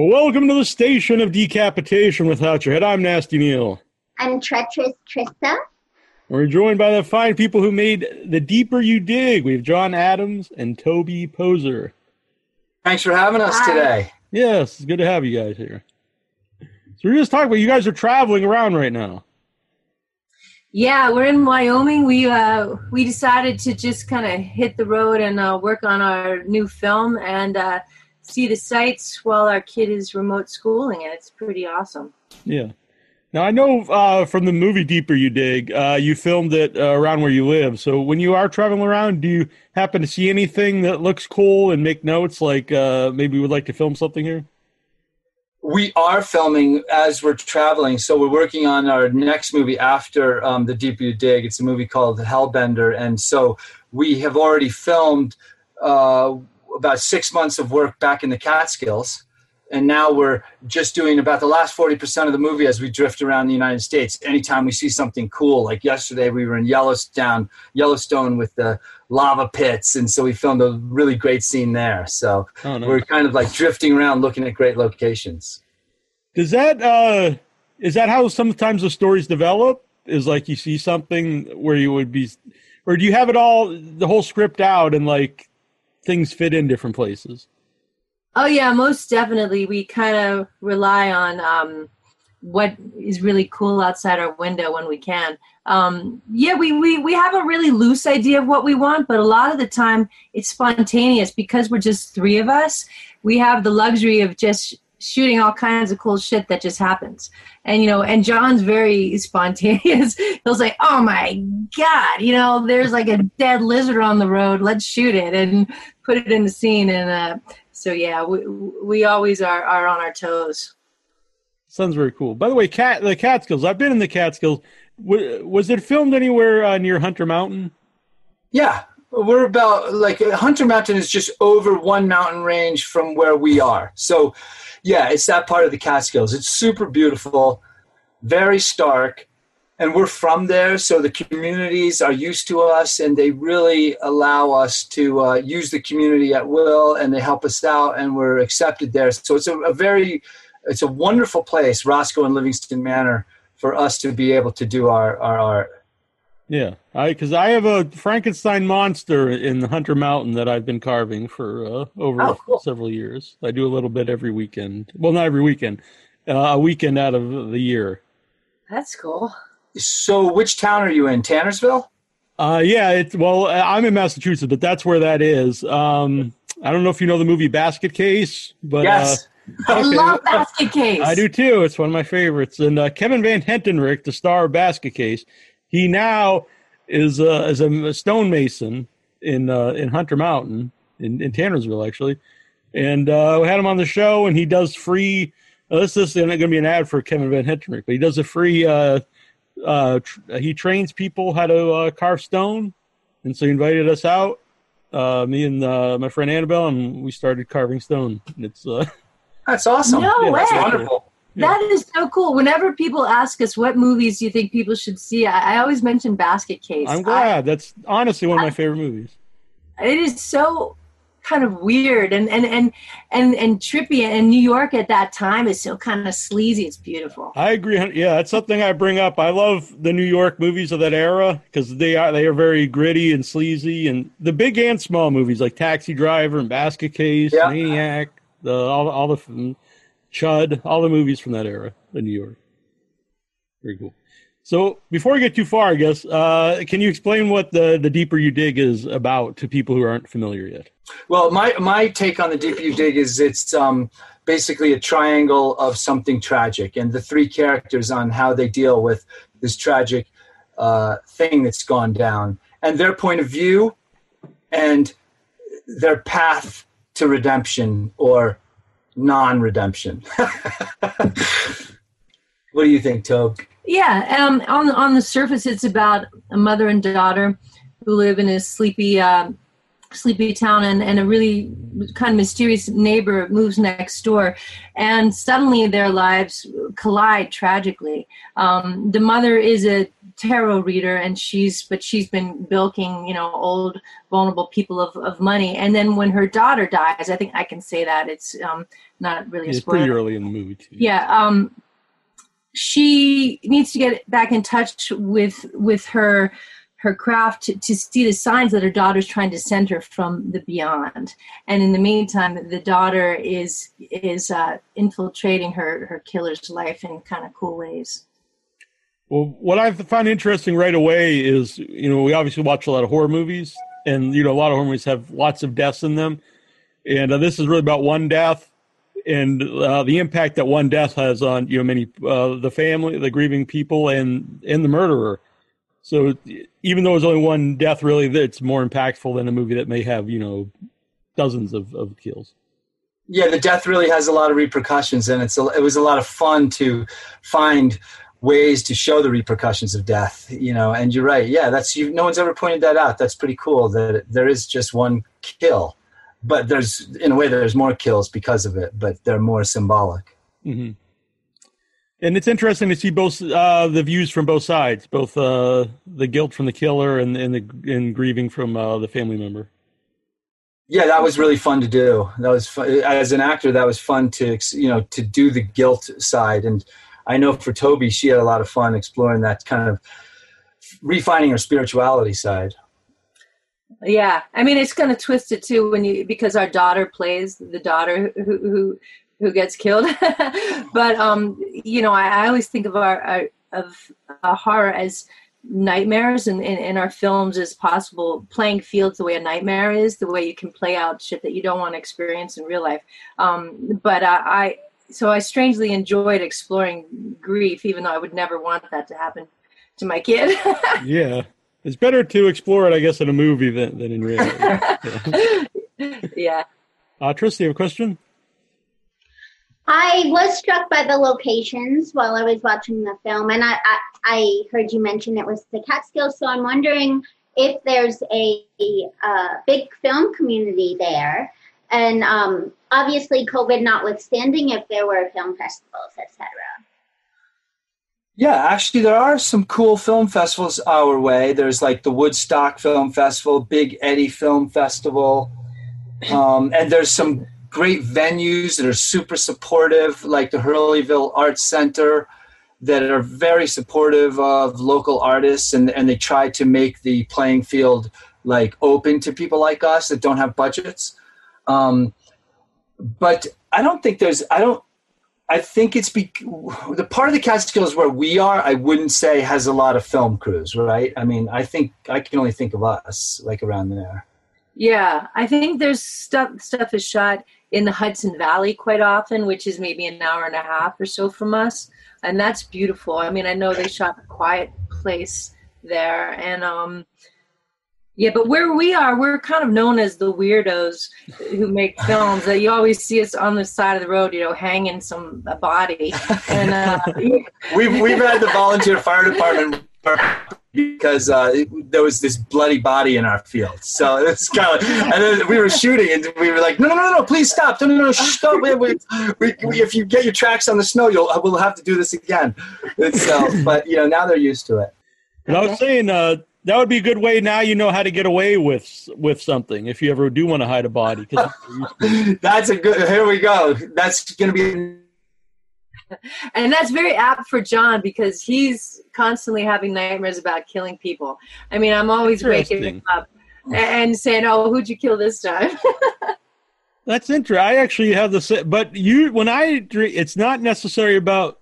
Well, welcome to the station of decapitation without your head. I'm Nasty Neal. I'm Treacherous Trista. We're joined by the fine people who made The Deeper You Dig. We have John Adams and Toby Poser. Thanks for having us Hi. today. Yes, it's good to have you guys here. So we're just talking about you guys are traveling around right now. Yeah, we're in Wyoming. We uh, we decided to just kind of hit the road and uh, work on our new film and uh, see the sights while our kid is remote schooling, and it's pretty awesome. Yeah. Now I know uh, from the movie Deeper You Dig, uh, you filmed it uh, around where you live. So when you are traveling around, do you happen to see anything that looks cool and make notes? Like uh, maybe we would like to film something here. We are filming as we're traveling, so we're working on our next movie after um, The Deep You Dig. It's a movie called Hellbender, and so we have already filmed uh, about six months of work back in the Catskills, and now we're just doing about the last forty percent of the movie as we drift around the United States. Anytime we see something cool, like yesterday we were in Yellowstone, Yellowstone with the lava pits, and so we filmed a really great scene there. So Oh, no. we're kind of like drifting around looking at great locations. Does that uh is that how sometimes the stories develop? Is like you see something where you would be or do you have it all the whole script out and like things fit in different places? Oh yeah, most definitely. We kind of rely on um, what is really cool outside our window when we can. Um, yeah, we, we we have a really loose idea of what we want, but a lot of the time it's spontaneous because we're just three of us. We have the luxury of just shooting all kinds of cool shit that just happens. And you know, and John's very spontaneous. He'll say, "Oh my god, you know, there's like a dead lizard on the road. Let's shoot it and put it in the scene." And uh, so yeah, we we always are are on our toes. Sounds very cool. By the way, cat the Catskills. I've been in the Catskills. W- was it filmed anywhere uh, near Hunter Mountain? Yeah, we're about like Hunter Mountain is just over one mountain range from where we are. So, yeah, it's that part of the Catskills. It's super beautiful, very stark, and we're from there. So the communities are used to us, and they really allow us to uh, use the community at will, and they help us out, and we're accepted there. So it's a, a very, it's a wonderful place, Roscoe and Livingston Manor, for us to be able to do our our art. Yeah, I because I have a Frankenstein monster in the Hunter Mountain that I've been carving for uh, over Oh, cool. several years. I do a little bit every weekend. Well, not every weekend, uh, a weekend out of the year. That's cool. So, which town are you in? Tannersville? Uh, yeah, it's well, I'm in Massachusetts, but that's where that is. Um, I don't know if you know the movie Basket Case, but yes. I Okay. love Basket Case. uh, I do too. It's one of my favorites. And uh, Kevin Van Hentenryck, the star of Basket Case, he now is uh, is a stonemason in uh, in Hunter Mountain in, in Tannersville, actually. And uh, we had him on the show, and he does free. Uh, this is going to be an ad for Kevin Van Hentenryck, but he does a free. Uh, uh, tr- he trains people how to uh, carve stone, and so he invited us out, uh, me and uh, my friend Annabelle, and we started carving stone. And It's uh, That's awesome. No Yeah, That's way. Wonderful. That is so cool. Whenever people ask us what movies do you think people should see, I, I always mention Basket Case. I'm glad. That's honestly one of my favorite movies. It is so kind of weird and and and and and trippy. And New York at that time is so kind of sleazy. It's beautiful. I agree. Yeah, that's something I bring up. I love the New York movies of that era because they are they are very gritty and sleazy, and the big and small movies like Taxi Driver and Basket Case, Yeah. Maniac, the all all the Chud, all the movies from that era in New York. Very cool. So before we get too far, I guess, uh, can you explain what the the deeper you dig is about to people who aren't familiar yet? Well, my my take on the Deeper you dig is it's um, basically a triangle of something tragic, and the three characters on how they deal with this tragic uh, thing that's gone down, and their point of view, and their path to redemption or non-redemption. what do you think, Tobe? Yeah, um, on on the surface, it's about a mother and daughter who live in a sleepy, um, sleepy town, and, and a really kind of mysterious neighbor moves next door, and suddenly their lives collide tragically. Um, the mother is a tarot reader and she's but she's been bilking you know old vulnerable people of, of money. And then when her daughter dies i think i can say that it's um not really a It's spoiler. pretty early in the movie too. yeah um she needs to get back in touch with with her her craft to, to see the signs that her daughter's trying to send her from the beyond. And in the meantime the daughter is is uh, infiltrating her her killer's life in kind of cool ways Well, what I found interesting right away is, you know, we obviously watch a lot of horror movies, and you know, a lot of horror movies have lots of deaths in them, and uh, this is really about one death and uh, the impact that one death has on you know many uh, the family, the grieving people, and and the murderer. So even though it's only one death, really, it's more impactful than a movie that may have you know dozens of, of kills. yeah the death really has a lot of repercussions and it's a, it was a lot of fun to find ways to show the repercussions of death you know and you're right yeah that's you no one's ever pointed that out that's pretty cool that there is just one kill but there's in a way there's more kills because of it but they're more symbolic hmm And it's interesting to see both uh, the views from both sides, both uh, the guilt from the killer and and the and grieving from uh, the family member. yeah that was really fun to do that was fun. as an actor that was fun to you know to do the guilt side and i know for toby she had a lot of fun exploring that kind of refining her spirituality side. Yeah, I mean it's going to twist it too when you because our daughter plays the daughter who who who gets killed. but um, you know, I, I always think of our, our of uh, horror as nightmares in, in, in our films as possible. Playing fields the way a nightmare is the way you can play out shit that you don't want to experience in real life. Um, but uh, i so i strangely enjoyed exploring grief even though i would never want that to happen to my kid Yeah, it's better to explore it, I guess, in a movie than than in reality. Yeah. yeah Uh, Tristy, you have a question? I was struck by the locations while I was watching the film, and I, I, I heard you mention it was the Catskills. So I'm wondering if there's a, uh big film community there, and um, obviously COVID notwithstanding, if there were film festivals, etc. Yeah, actually, there are some cool film festivals our way. There's like the Woodstock Film Festival, Big Eddy Film Festival, um, and there's some great venues that are super supportive, like the Hurleyville Arts Center, that are very supportive of local artists, and and they try to make the playing field like open to people like us that don't have budgets. Um, but I don't think there's I don't I think it's be, the part of the Catskills where we are. I wouldn't say has a lot of film crews, right? I mean, I think I can only think of us like around there. Yeah, I think there's stuff stuff is shot in the Hudson Valley quite often, which is maybe an hour and a half or so from us, and that's beautiful. I mean, I know they shot a quiet place there, and um, yeah, but where we are, we're kind of known as the weirdos who make films. That you always see us on the side of the road, you know, hanging some a body, and uh, We've we've had the volunteer fire department because uh, there was this bloody body in our field. So it's kind of, and then we were shooting, and we were like, no, no, no, no, please stop, no, no, no, shh, stop. We, we, we, we, if you get your tracks on the snow, you'll we'll have to do this again. It's, so, but you know, now they're used to it. And I was saying uh, that would be a good way. Now you know how to get away with with something if you ever do want to hide a body. 'cause That's a good. Here we go. That's going to be. and that's very apt for John because he's constantly having nightmares about killing people. I mean, I'm always waking him up and saying, "Oh, who'd you kill this time?" That's interesting. I actually have the same, but you when I dream, it's not necessarily about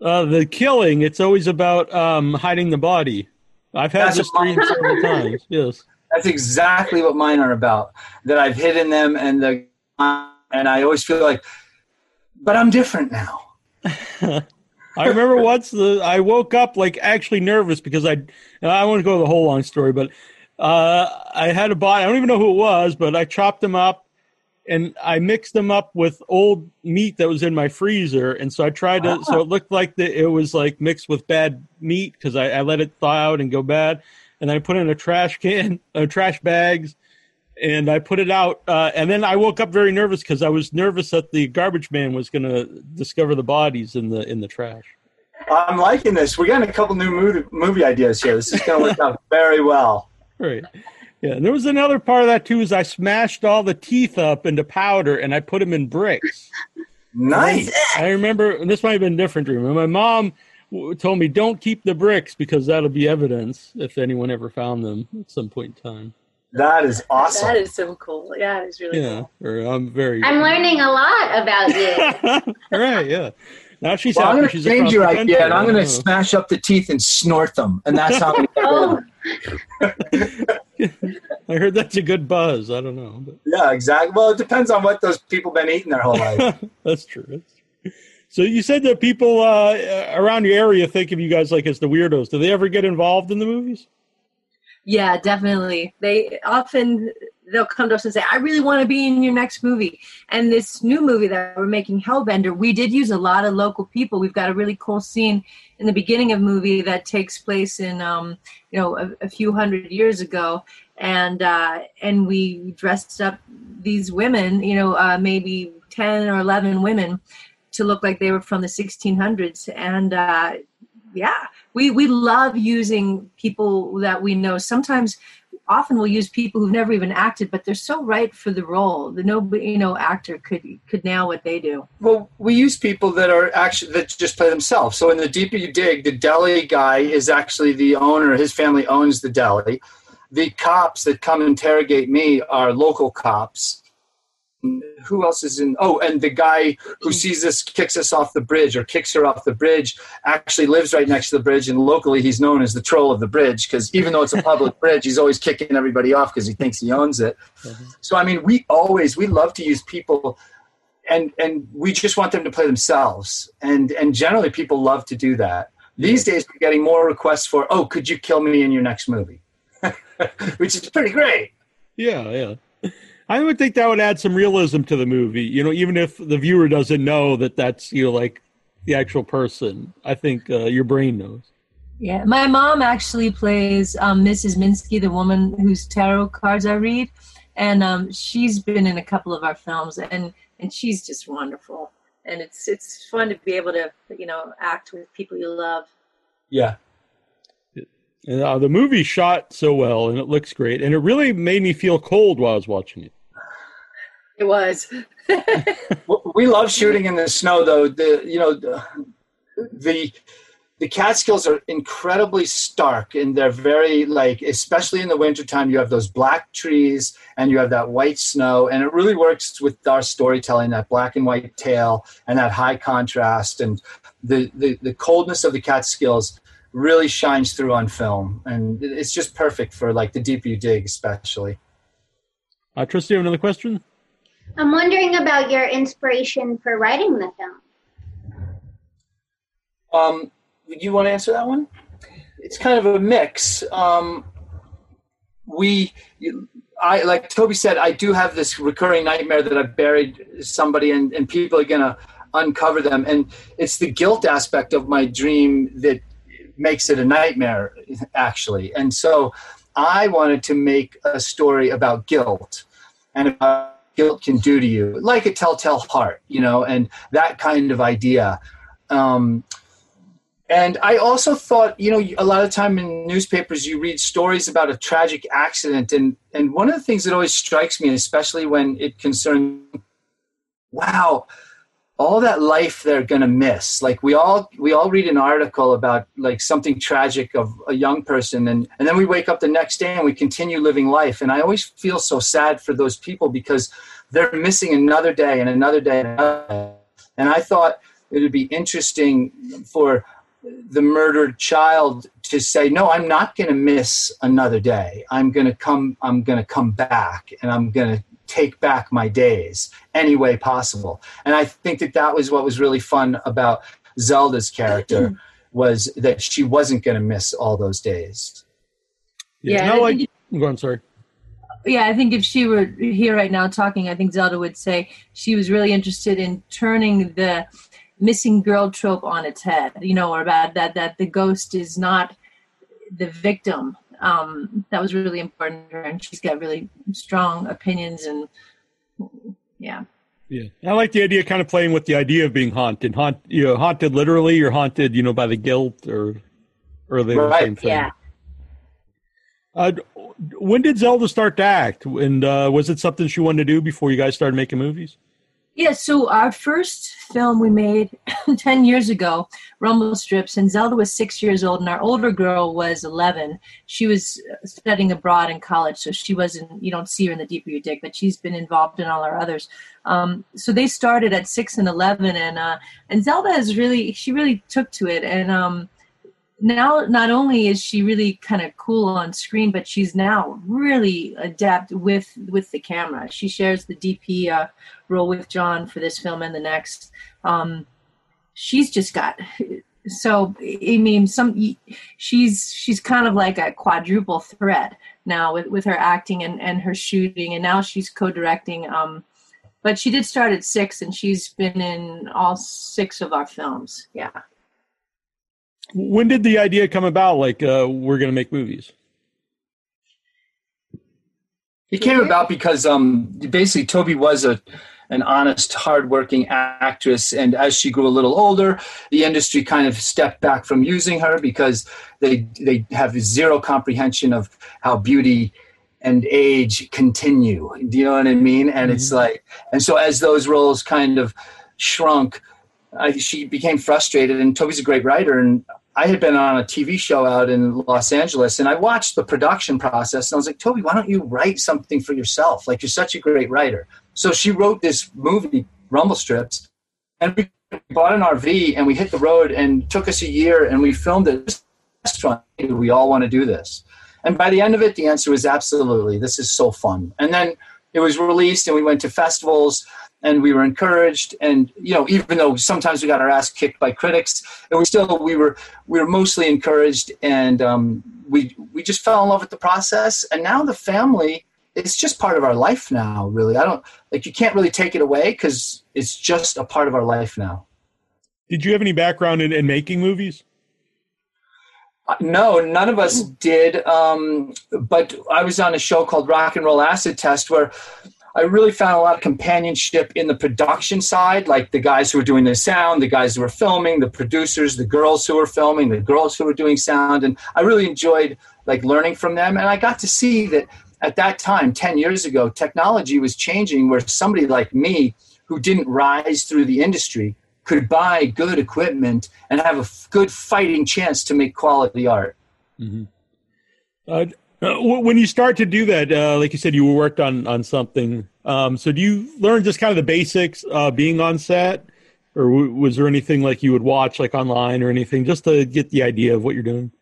uh, the killing. It's always about um, hiding the body. I've had this dream several times. Yes. That's exactly what mine are about. That I've hidden them, and the and I always feel like, but I'm different now. I remember once the I woke up like actually nervous because I I won't go the whole long story, but uh, I had a body. I don't even know who it was, but I chopped them up and I mixed them up with old meat that was in my freezer, and so I tried to. So it looked like the, it was like mixed with bad meat because I, I let it thaw out and go bad, and then I put it in a trash can, uh, trash bags, and I put it out. Uh, and then I woke up very nervous because I was nervous that the garbage man was going to discover the bodies in the in the trash. I'm liking this. We're getting a couple new movie, movie ideas here. This is going to work out very well. Right. Yeah, and there was another part of that too. Is I smashed all the teeth up into powder and I put them in bricks. Nice. I remember and this might have been a different dream. My mom w- told me don't keep the bricks because that'll be evidence if anyone ever found them at some point in time. That is awesome. That is so cool. Yeah, it's really Yeah, cool. or I'm very. I'm learning a lot about you. All right. Yeah. Now she's well, I'm going to She's change across your the idea, and I'm going to oh. smash up the teeth and snort them, and that's how. I'm gonna get rid of Oh, them. I heard that's a good buzz. I don't know, but Yeah, exactly. Well, it depends on what those people been eating their whole life. that's true. That's true. So you said that people uh, around your area think of you guys like as the weirdos. Do they ever get involved in the movies? Yeah, definitely. They often they'll come to us and say, "I really want to be in your next movie." And this new movie that we're making, Hellbender, we did use a lot of local people. We've got a really cool scene in the beginning of movie that takes place in, um, you know, a, a few hundred years ago, and uh, and we dressed up these women, you know, uh, maybe ten or eleven women, to look like they were from the 1600s, and uh, yeah, we we love using people that we know. Sometimes, often we'll use people who've never even acted, but they're so right for the role. The no, you know, actor could could nail what they do. well, we use people that are actually that just play themselves. So in the deeper you dig, the deli guy is actually the owner. His family owns the deli. The cops that come interrogate me are local cops. Who else is in? Oh, and the guy who mm. sees us kicks us off the bridge or kicks her off the bridge actually lives right next to the bridge, and locally he's known as the troll of the bridge because even though it's a public bridge, he's always kicking everybody off because he thinks he owns it. Mm-hmm. So I mean, we always we love to use people, and and we just want them to play themselves, and and generally people love to do that. These days, we're getting more requests for, oh, could you kill me in your next movie, which is pretty great. Yeah, yeah. I would think that would add some realism to the movie. You know, even if the viewer doesn't know that that's you know like the actual person. I think uh, your brain knows. Yeah, my mom actually plays um, Mrs. Minsky, the woman whose tarot cards I read, and um, she's been in a couple of our films, and and she's just wonderful. And it's it's fun to be able to you know act with people you love. Yeah. And, uh, the movie shot so well, and it looks great, and it really made me feel cold while I was watching it. It was. we love shooting in the snow though the you know the the, the catskills are incredibly stark and they're very like especially in the wintertime you have those black trees and you have that white snow and it really works with our storytelling that black and white tale and that high contrast and the the, the coldness of the catskills really shines through on film and it's just perfect for like the deeper you dig especially Uh, Tristan, you have another question? I'm wondering about your inspiration for writing the film. Um, would you want to answer that one? It's kind of a mix. Um, we, I like Toby said, I do have this recurring nightmare that I've buried somebody, and, and people are gonna uncover them, and it's the guilt aspect of my dream that makes it a nightmare, actually. And so, I wanted to make a story about guilt and about guilt can do to you, like a telltale heart, you know, and that kind of idea. Um, and I also thought, you know, a lot of time in newspapers you read stories about a tragic accident, and and one of the things that always strikes me, especially when it concerns, wow, all that life they're gonna miss. Like we all we all read an article about like something tragic of a young person, and and then we wake up the next day and we continue living life. And I always feel so sad for those people because they're missing another day and another day. And, another day. and I thought it would be interesting for the murdered child to say no i'm not going to miss another day i'm going to come i'm going to come back and i'm going to take back my days any way possible and i think that that was what was really fun about zelda's character was that she wasn't going to miss all those days Yeah, No, I like, think go on, sorry. yeah, I think if she were here right now talking, I think Zelda would say she was really interested in turning the missing girl trope on its head. You know, or about that that the ghost is not the victim. Um, that was really important to her, and she's got really strong opinions and yeah. Yeah, I like the idea, kind of playing with the idea of being haunted. Haunt, you know, haunted literally, or haunted, you know, by the guilt, or or the Right. same thing? Yeah. Uh, when did Zelda start to act? And uh, was it something she wanted to do before you guys started making movies? Yeah, so our first film we made 10 years ago, Rumble Strips, and Zelda was six years old, and our older girl was 11. She was studying abroad in college, so she wasn't, you don't see her in the deeper you dig, but she's been involved in all our others. Um, so they started at six and 11, and, uh, and Zelda is really, she really took to it. And um, now not only is she really kind of cool on screen, but she's now really adept with with the camera. She shares the DP uh, role with John for this film and the next. Um, she's just got so I mean some she's she's kind of like a quadruple threat now with with her acting and and her shooting, and now she's co-directing. Um, but she did start at six, and she's been in all six of our films. Yeah. When did the idea come about? Like, uh, we're going to make movies. It came about because um, basically Toby was a an honest, hardworking actress, and as she grew a little older, the industry kind of stepped back from using her because they they have zero comprehension of how beauty and age continue. Do you know what I mean? And it's like, and so as those roles kind of shrunk, I, she became frustrated. And Toby's a great writer, and I had been on a TV show out in Los Angeles and I watched the production process and I was like, Toby, why don't you write something for yourself? Like, you're such a great writer. So she wrote this movie, Rumble Strips, and we bought an RV and we hit the road and took us a year and we filmed it. Restaurant, we all want to do this? And by the end of it, the answer was absolutely. This is so fun. And then it was released and we went to festivals and we were encouraged and you know even though sometimes we got our ass kicked by critics and we still we were we were mostly encouraged and um, we we just fell in love with the process and now the family it's just part of our life now really i don't like you can't really take it away because it's just a part of our life now Did you have any background in, in making movies? Uh, No, none of us did. Um, but I was on a show called Rock and Roll Acid Test where I really found a lot of companionship in the production side, like the guys who were doing the sound, the guys who were filming, the producers, the girls who were filming, the girls who were doing sound, and I really enjoyed like learning from them. And I got to see that at that time, ten years ago, technology was changing where somebody like me who didn't rise through the industry could buy good equipment and have a good fighting chance to make quality art. Uh, uh, when you start to do that, uh, like you said, you worked on on something. Um, so do you learn just kind of the basics uh, being on set, or w- was there anything like you would watch like online or anything just to get the idea of what you're doing?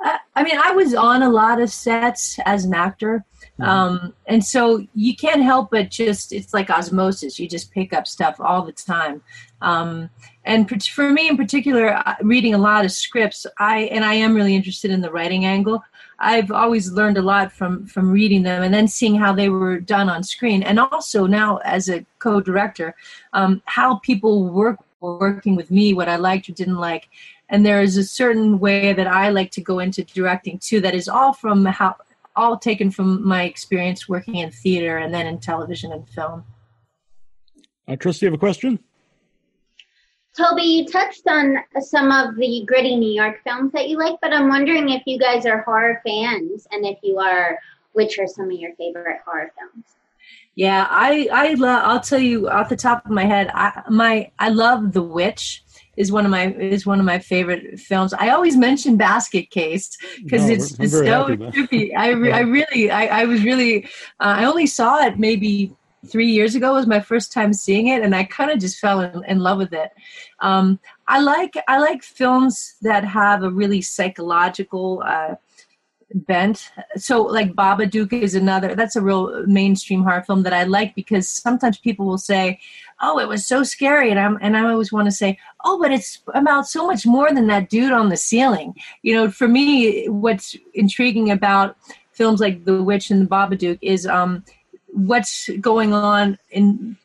I, I mean, I was on a lot of sets as an actor. Um, and so you can't help but just, it's like osmosis. You just pick up stuff all the time. Um, and for, for me in particular, uh, reading a lot of scripts, I, and I am really interested in the writing angle. I've always learned a lot from, from reading them and then seeing how they were done on screen. And also now as a co-director, um, how people work, were working with me, what I liked or didn't like and there is a certain way that I like to go into directing too that is all from how all taken from my experience working in theater and then in television and film. Uh, Trust, you have a question? Toby, you touched on some of the gritty New York films that you like, but I'm wondering if you guys are horror fans, and if you are, which are some of your favorite horror films? Yeah, I I love. I'll tell you off the top of my head. I my I love The Witch is one of my is one of my favorite films. I always mention Basket Case because No, it's, it's so happy trippy. I re, I really I, I was really uh, I only saw it maybe three years ago was my first time seeing it, and I kind of just fell in, in love with it. Um, I like I like films that have a really psychological. Uh, bent. So like Babadook is another that's a real mainstream horror film that I like because sometimes people will say, "Oh, it was so scary." And I'm and I always want to say, "Oh, but it's about so much more than that dude on the ceiling." You know, for me what's intriguing about films like The Witch and The Babadook is um what's going on in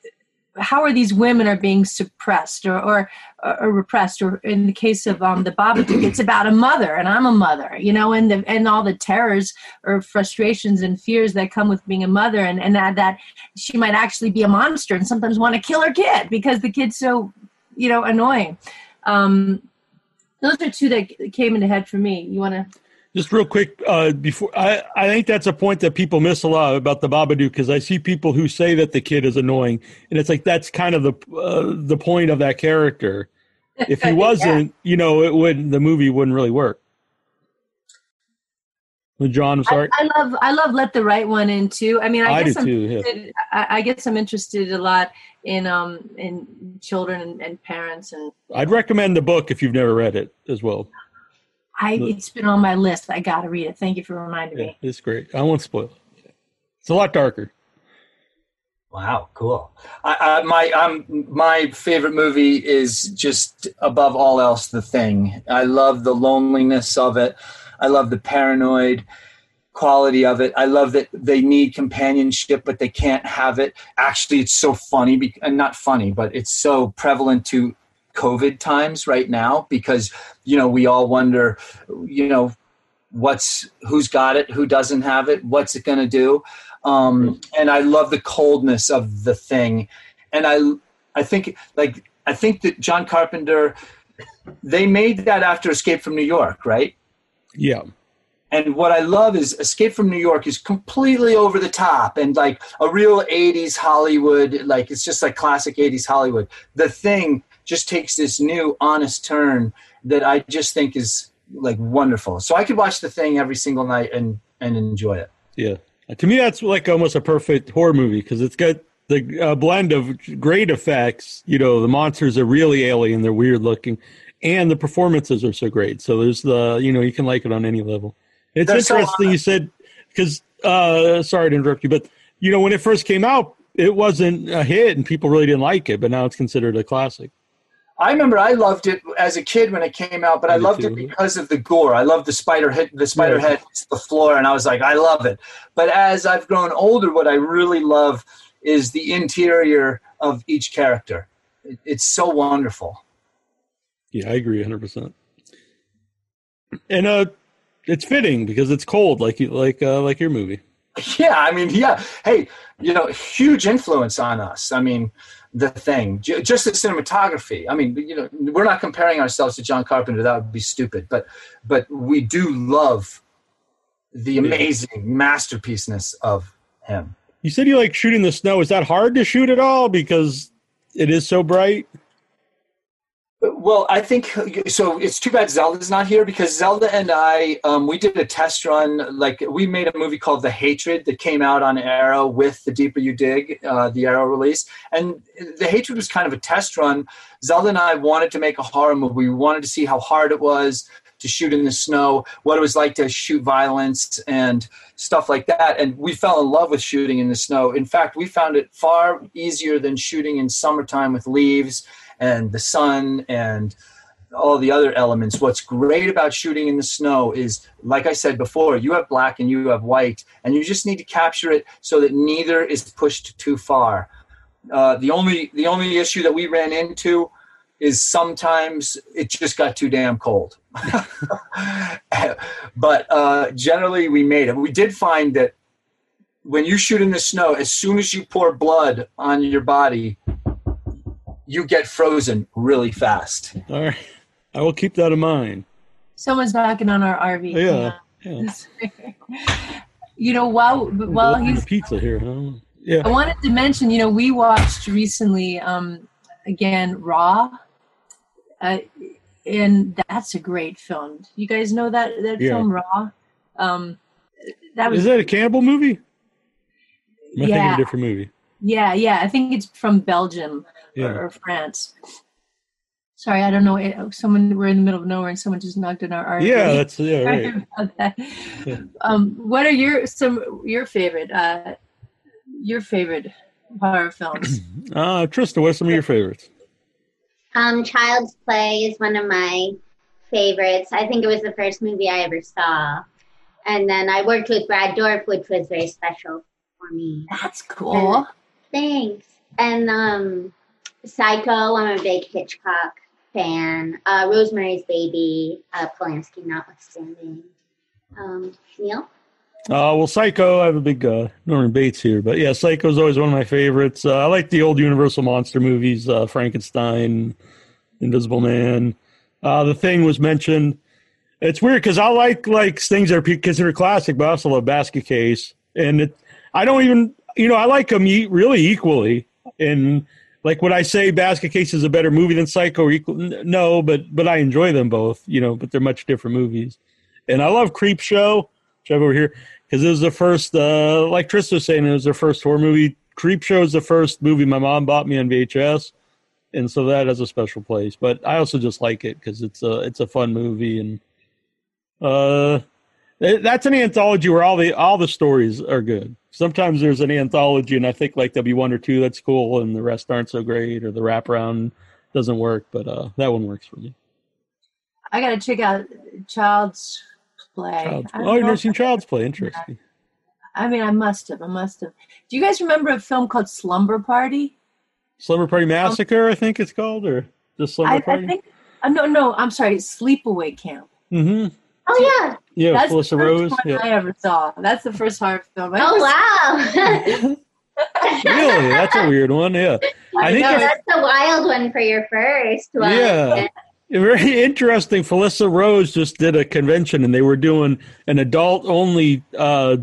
how are these women are being suppressed or, or, or repressed? Or in the case of um, the Babadook it's about a mother and I'm a mother you know and the, and all the terrors or frustrations and fears that come with being a mother and, and that, that she might actually be a monster and sometimes want to kill her kid because the kid's so you know annoying. Um, those are two that came into head for me. You want to just real quick uh, before I, I think that's a point that people miss a lot about the Babadook because I see people who say that the kid is annoying and it's like that's kind of the uh, the point of that character. If he wasn't, yeah. you know, it would the movie wouldn't really work. John, I'm sorry. I, I, love I love Let the Right One In too. I mean, I, I guess I'm too. Yeah. I, I, guess I'm interested a lot in um in children and, and parents and. I'd recommend the book if you've never read it as well. I it's been on my list. I got to read it. Thank you for reminding yeah, me. It's great. I won't spoil it. It's a lot darker. Wow, cool. I, I, my um, my favorite movie is just above all else, The Thing. I love the loneliness of it. I love the paranoid quality of it. I love that they need companionship, but they can't have it. Actually, it's so funny, and not funny, but it's so prevalent to COVID times right now because you know we all wonder, you know, what's who's got it, who doesn't have it, what's it going to do, um, and I love the coldness of the thing, and I I think like I think that John Carpenter they made that after Escape from New York, right? Yeah. And what I love is Escape from New York is completely over the top and like a real 80s Hollywood, like it's just like classic 80s Hollywood. The thing just takes this new honest turn that I just think is like wonderful. So I could watch the thing every single night and and enjoy it. Yeah, to me that's like almost a perfect horror movie because it's got the uh, blend of great effects. You know, the monsters are really alien; they're weird looking, and the performances are so great. So there's the you know you can like it on any level. It's they're interesting so you said because uh, sorry to interrupt you, but you know when it first came out, it wasn't a hit and people really didn't like it, but now it's considered a classic. I remember I loved it as a kid when it came out, but I, loved it because of the gore. I loved the spider hit the spider yeah. head the floor, and I was like, I love it. But as I've grown older, what I really love is the interior of each character. It, it's so wonderful. Yeah, I agree, hundred percent. And uh, it's fitting because it's cold, like you like uh, like your movie. Yeah, I mean, yeah. Hey, you know, huge influence on us. I mean the thing. Just the cinematography. I mean, you know, we're not comparing ourselves to John Carpenter. That would be stupid. But but we do love the amazing yeah. masterpiececeness of him. You said you like shooting the snow. Is that hard to shoot at all because it is so bright? Well, I think so. It's too bad Zelda's not here because Zelda and I, um, we did a test run. Like we made a movie called The Hatred that came out on Arrow with The Deeper You Dig, uh, the Arrow release, and The Hatred was kind of a test run. Zelda and I wanted to make a horror movie. We wanted to see how hard it was to shoot in the snow, what it was like to shoot violence and stuff like that. And we fell in love with shooting in the snow. In fact, we found it far easier than shooting in summertime with leaves and the sun and all the other elements. What's great about shooting in the snow is, like I said before, you have black and you have white, and you just need to capture it so that neither is pushed too far. Uh, the only the only issue that we ran into is sometimes it just got too damn cold. but uh, generally, we made it. We did find that when you shoot in the snow, as soon as you pour blood on your body, you get frozen really fast. All right. I will keep that in mind. Someone's knocking on our RV. Yeah. yeah. you know, while while he's pizza here, huh? Yeah. I wanted to mention, you know, we watched recently um again Raw. Uh, and that's a great film. You guys know that that yeah. film Raw? Um that was Is that a cannibal movie? Am I yeah. thinking a different movie? Yeah, yeah. I think it's from Belgium yeah. or, or, France. Sorry, I don't know. Someone we're in the middle of nowhere, and someone just knocked on our RV. Yeah, that's yeah, right. that. Yeah. Um, what are your some your favorite uh, your favorite horror films? uh, Trista, what are some of your favorites? Um, Child's Play is one of my favorites. I think it was the first movie I ever saw. And then I worked with Brad Dourif, which was very special for me. That's cool. Thanks. And um, Psycho, I'm a big Hitchcock fan. Uh, Rosemary's Baby, uh, Polanski notwithstanding. Um, Neal? Uh, well, Psycho, I have a big uh, Norman Bates here, but yeah, Psycho is always one of my favorites. Uh, I like the old Universal monster movies, uh, Frankenstein, Invisible Man. Uh, the Thing was mentioned. It's weird because I like like things that are considered classic, but I also love Basket Case, and it, I don't even you know I like them really equally. And like would I say Basket Case is a better movie than Psycho? Or equal, no, but but I enjoy them both. You know, but they're much different movies. And I love Creep Show, which I have over here because it was the first. Uh, like Trista was saying, it was their first horror movie. Creep Show is the first movie my mom bought me on VHS, and so that has a special place. But I also just like it because it's a it's a fun movie and uh, that's an anthology where all the all the stories are good. Sometimes there's an anthology, and I think like there'll be one or two that's cool, and the rest aren't so great, or the wraparound doesn't work. But uh, that one works for me. I gotta check out Child's Play. Child's Play. Oh, you've never seen Child's Play? Interesting. I mean, I must have. I must have. Do you guys remember a film called Slumber Party? Slumber Party Massacre, I think it's called, or just Slumber I, Party. I think. Uh, no, no. I'm sorry. Sleepaway Camp. Mm-hmm. Oh, yeah. Yeah, That's Felissa the first Rose. one Yeah. I ever saw. That's the first horror film. I Oh, ever wow. really? That's a weird one. Yeah. I think know, That's a wild one for your first one. Yeah. Very interesting. Felissa Rose just did a convention and they were doing an adult only uh,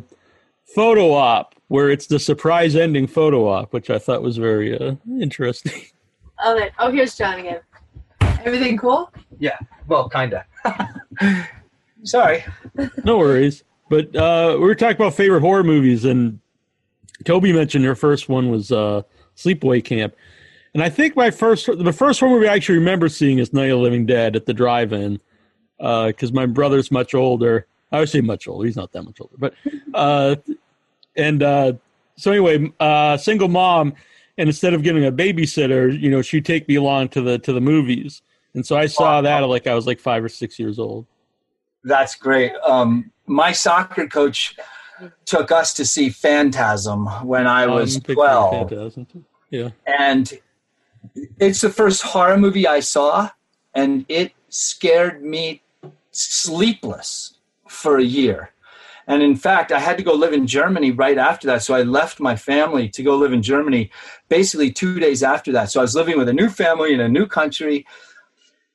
photo op where it's the surprise ending photo op, which I thought was very uh, interesting. Oh, oh, here's John again. Everything cool? Yeah, well, kinda. Sorry. no worries. But uh, we were talking about favorite horror movies, and Toby mentioned her first one was uh, Sleepaway Camp. And I think my first, the first horror movie I actually remember seeing is Night of the Living Dead at the drive-in, because my brother's much older. I would say much older. He's not that much older, but uh, and uh, so anyway, uh, single mom, and instead of getting a babysitter, you know, she'd take me along to the to the movies, and so I saw that like I was like five or six years old. That's great. Um, my soccer coach took us to see Phantasm when I was Um, picture of 12. Phantasm. Yeah. and it's the first horror movie I saw, and it scared me sleepless for a year. And in fact, I had to go live in Germany right after that. So I left my family to go live in Germany basically two days after that. So I was living with a new family in a new country.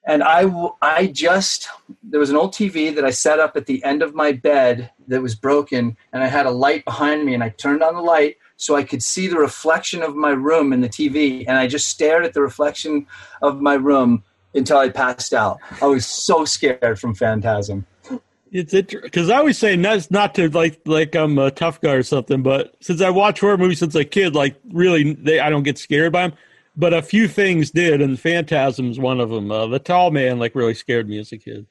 And I, I just, there was an old TV that I set up at the end of my bed that was broken, and I had a light behind me, and I turned on the light so I could see the reflection of my room in the TV, and I just stared at the reflection of my room until I passed out. I was so scared from Phantasm. It's because I always say not not to like like I'm a tough guy or something, but since I watch horror movies since a kid, like really, they I don't get scared by them. But a few things did, and Phantasm's one of them. Uh, the tall man like really scared me as a kid.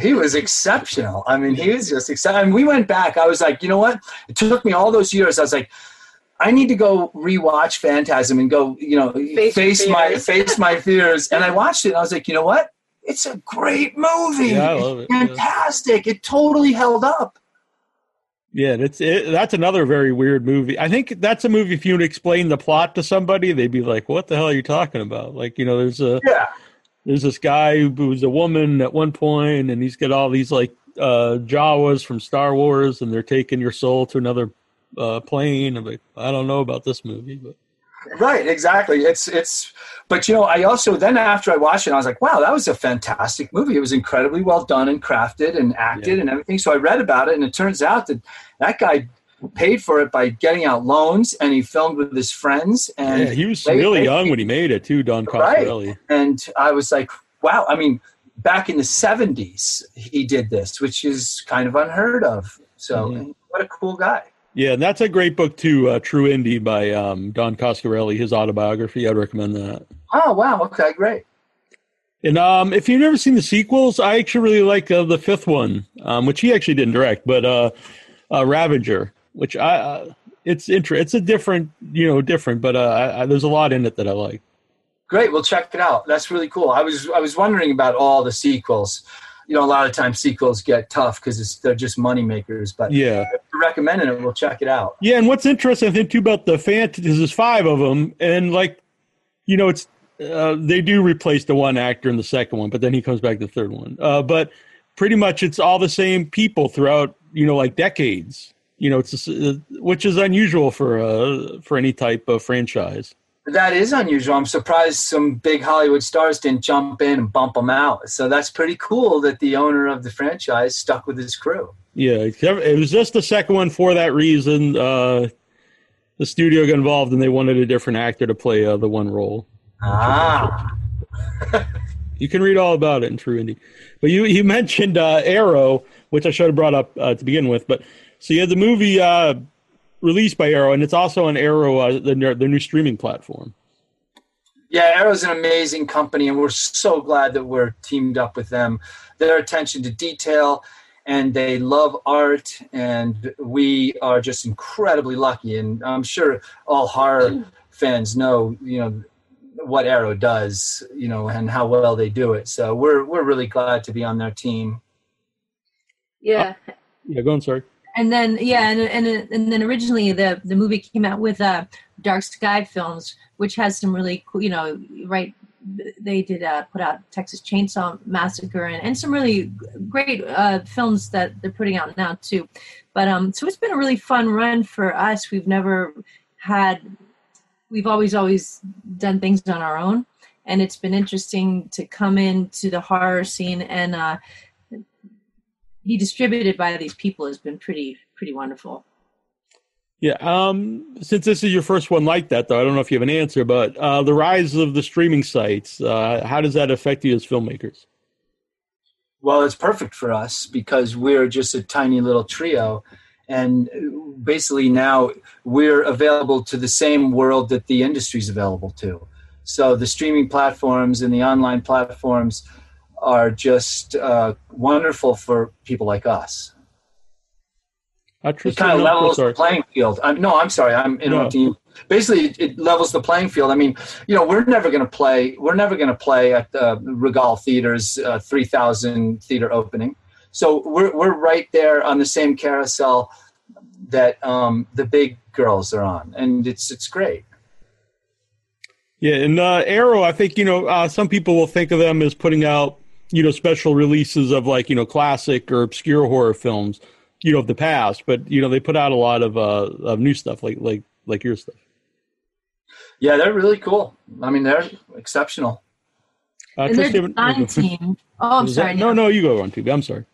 He was exceptional. I mean, he was just exceptional. And we went back. I was like, you know what? It took me all those years. I was like, I need to go rewatch Phantasm and go, you know, Face face, my fears. face my fears. And I watched it. and I was like, you know what? It's a great movie. Yeah, I love it. It's fantastic. It totally held up. Yeah, that's it. That's another very weird movie. I think that's a movie. If you would explain the plot to somebody, they'd be like, "What the hell are you talking about?" Like, you know, there's a Yeah. there's this guy who was a woman at one point, and he's got all these like uh, Jawas from Star Wars, and they're taking your soul to another uh, plane. I'm like, I don't know about this movie, but Right, exactly. It's it's but you know, I also then after I watched it, I was like, wow, that was a fantastic movie. It was incredibly well done and crafted and acted Yeah. and everything. So I read about it and it turns out that that guy paid for it by getting out loans and he filmed with his friends and yeah, he was they- really they- young when he made it too. Don Right. Coscarelli. and I was like, wow, I mean, back in the 70s he did this, which is kind of unheard of. So Mhm. what a cool guy. Yeah, and that's a great book too. Uh, True Indie by um, Don Coscarelli, his autobiography. I'd recommend that. Oh wow, okay, great. And um, if you've never seen the sequels, I actually really like uh, the fifth one, um, which he actually didn't direct, but uh, uh, Ravager, which I uh, it's inter- it's a different, you know, different, but uh, I, I, there's a lot in it that I like. Great, we'll check it out. That's really cool. I was I was wondering about all the sequels. You know, a lot of times sequels get tough because they're just money makers. But Yeah, recommending it. We'll check it out. Yeah, and what's interesting, I think, too, about the Phantasm is five of them, and like, you know, it's uh, they do replace the one actor in the second one, but then he comes back the third one. Uh, but pretty much, it's all the same people throughout, you know, like decades. You know, it's uh, which is unusual for uh, for any type of franchise. That is unusual. I'm surprised some big Hollywood stars didn't jump in and bump them out. So that's pretty cool that the owner of the franchise stuck with his crew. Yeah, it was just the second one for that reason. Uh, the studio got involved and they wanted a different actor to play uh, the one role. Ah. you can read all about it in True Indie. But you you mentioned uh, Arrow, which I should have brought up uh, to begin with. But so you had the movie uh, released by Arrow, and it's also on Arrow, uh, the, the new streaming platform. Yeah, Arrow's an amazing company, and we're so glad that we're teamed up with them. Their attention to detail, and they love art, and we are just incredibly lucky. And I'm sure all horror fans know, you know, what Arrow does, you know, and how well they do it. So we're we're really glad to be on their team. Yeah. Uh, yeah, go on. Sorry and then yeah and, and and then originally the the movie came out with uh dark sky films which has some really cool you know right they did uh, put out texas chainsaw massacre and, and some really great uh, films that they're putting out now too. But um so it's been a really fun run for us. We've never had we've always always done things on our own. And it's been interesting to come into the horror scene and uh be distributed by these people has been pretty pretty wonderful. Yeah. Um, since this is your first one like that, though, I don't know if you have an answer, but uh, the rise of the streaming sites, uh, how does that affect you as filmmakers? Well, it's perfect for us because we're just a tiny little trio. And basically, now we're available to the same world that the industry is available to. So the streaming platforms and the online platforms are just uh, wonderful for people like us. It kind of levels the playing field. I'm, no, I'm sorry, I'm interrupting no. you. Basically, it, it, levels the playing field. I mean, you know, we're never going to play. We're never going to play at the Regal Theater's uh, 3,000 theater opening. So we're we're right there on the same carousel that um, the big girls are on, and it's it's great. Yeah, and uh, Arrow, I think you know uh, some people will think of them as putting out you know special releases of like you know classic or obscure horror films you know of the past but you know they put out a lot of uh of new stuff like like like your stuff. Yeah they're really cool. I mean they're exceptional. Uh, and their design team oh i'm sorry no no. you go on tv i'm sorry.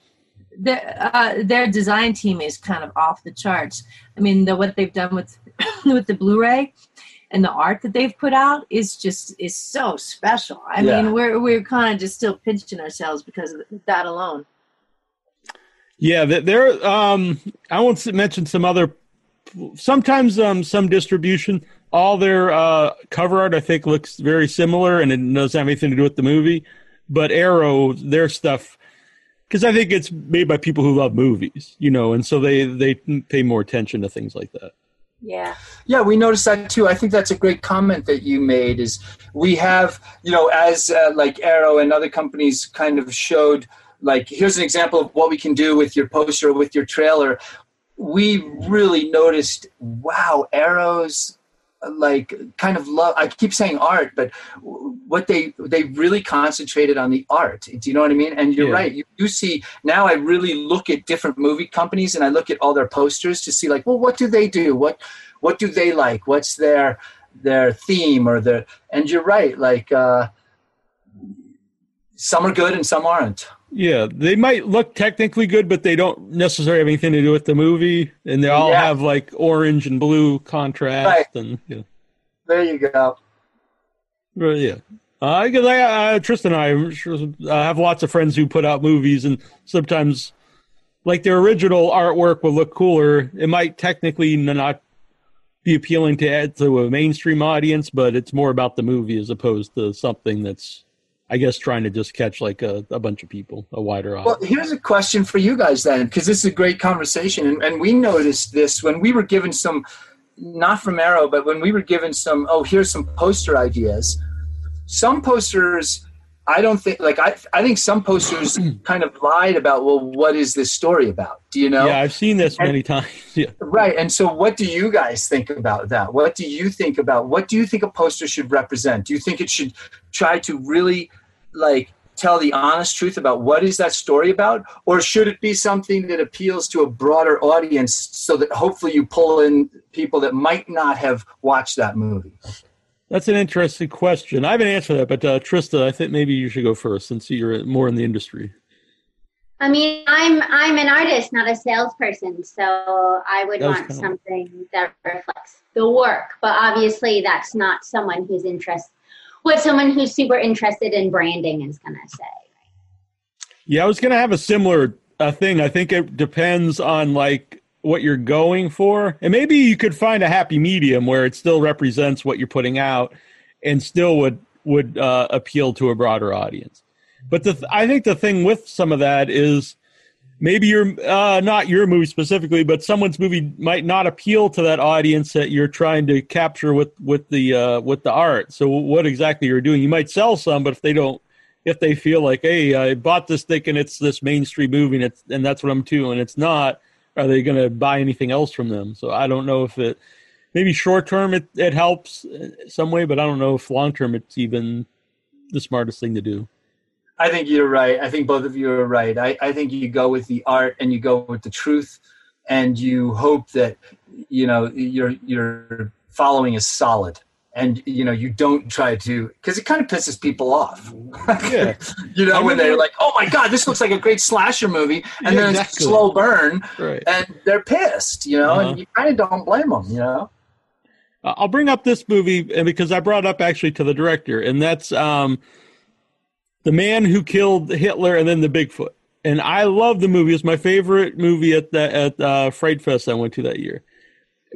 Their uh, their design team is kind of off the charts. I mean the what they've done with with the blu-ray and the art that they've put out is just is so special. I yeah. mean, we're we're kind of just still pinching ourselves because of that alone. Yeah, there. Um, I won't mention some other. Sometimes um, some distribution, all their uh, cover art I think looks very similar, and it doesn't have anything to do with the movie. But Arrow, their stuff, because I think it's made by people who love movies, you know, and so they they pay more attention to things like that. Yeah. Yeah, we noticed that too. I think that's a great comment that you made. Is we have, you know, as uh, like Arrow and other companies kind of showed, like here's an example of what we can do with your poster, with your trailer. We really noticed, wow, Arrow's like kind of love i keep saying art but what they they really concentrated on the art do you know what i mean? And you're yeah. right you, you see now i really look at different movie companies and i look at all their posters to see like well what do they do? What what do they like? What's their their theme or their and you're right like uh some are good and some aren't yeah, they might look technically good, but they don't necessarily have anything to do with the movie, and they all yeah. have like orange and blue contrast. Right. And yeah. there you go. Well, yeah, because uh, I, uh, Trista and I uh, have lots of friends who put out movies, and sometimes, like their original artwork will look cooler. It might technically not be appealing to to a mainstream audience, but it's more about the movie as opposed to something that's I guess trying to just catch like a, a bunch of people, a wider audience. Well, here's a question for you guys then, because this is a great conversation, and, and we noticed this when we were given some, not from Arrow, but when we were given some. Oh, here's some poster ideas. Some posters I don't think like I I think some posters kind of lied about well what is this story about? Do you know? Yeah, I've seen this many times. Yeah. Right. And so what do you guys think about that? What do you think about what do you think a poster should represent? Do you think it should try to really like tell the honest truth about what is that story about or should it be something that appeals to a broader audience so that hopefully you pull in people that might not have watched that movie? That's an interesting question. I haven't answered that, but uh, Trista, I think maybe you should go first since you're more in the industry. I mean, I'm I'm an artist, not a salesperson, so I would want kinda- something that reflects the work. But obviously, that's not someone who's interested. What someone who's super interested in branding is going to say. Yeah, I was going to have a similar uh, thing. I think it depends on like what you're going for, and maybe you could find a happy medium where it still represents what you're putting out, and still would would uh, appeal to a broader audience. But the th- I think the thing with some of that is maybe your uh, not your movie specifically, but someone's movie might not appeal to that audience that you're trying to capture with with the uh, with the art. So what exactly you're doing? You might sell some, but if they don't if they feel like, hey, I bought this thinking it's this mainstream movie and it's and that's what I'm to, and it's not, are they going to buy anything else from them? So I don't know if it maybe short term it it helps some way, but I don't know if long term it's even the smartest thing to do. I think you're right. I think both of you are right. I, I think you go with the art and you go with the truth, and you hope that you know your your following is solid, and you know you don't try to because it kind of pisses people off. Yeah. you know I when they're like, "Oh my god, this looks like a great slasher movie," and Yeah, then it's a slow burn, Right. and they're pissed. You know, Uh-huh. and you kind of don't blame them. You know. I'll bring up this movie and because I brought it up actually to the director, and that's um, the man who killed Hitler and then the Bigfoot. And I love the movie. It's my favorite movie at the at uh, Fright Fest I went to that year.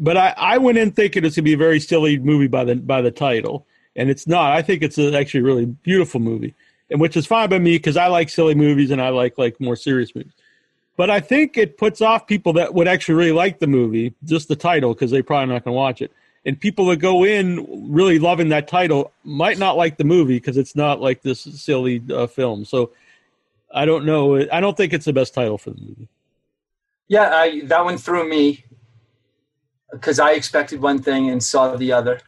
But I, I went in thinking it's gonna be a very silly movie by the by the title, and it's not. I think it's actually a really beautiful movie, and which is fine by me because I like silly movies and I like like more serious movies. But I think it puts off people that would actually really like the movie, just the title, because they're probably not to watch it. And people that go in really loving that title might not like the movie because it's not like this silly uh, film. So I don't know. I don't think it's the best title for the movie. Yeah, I, that one threw me because I expected one thing and saw the other.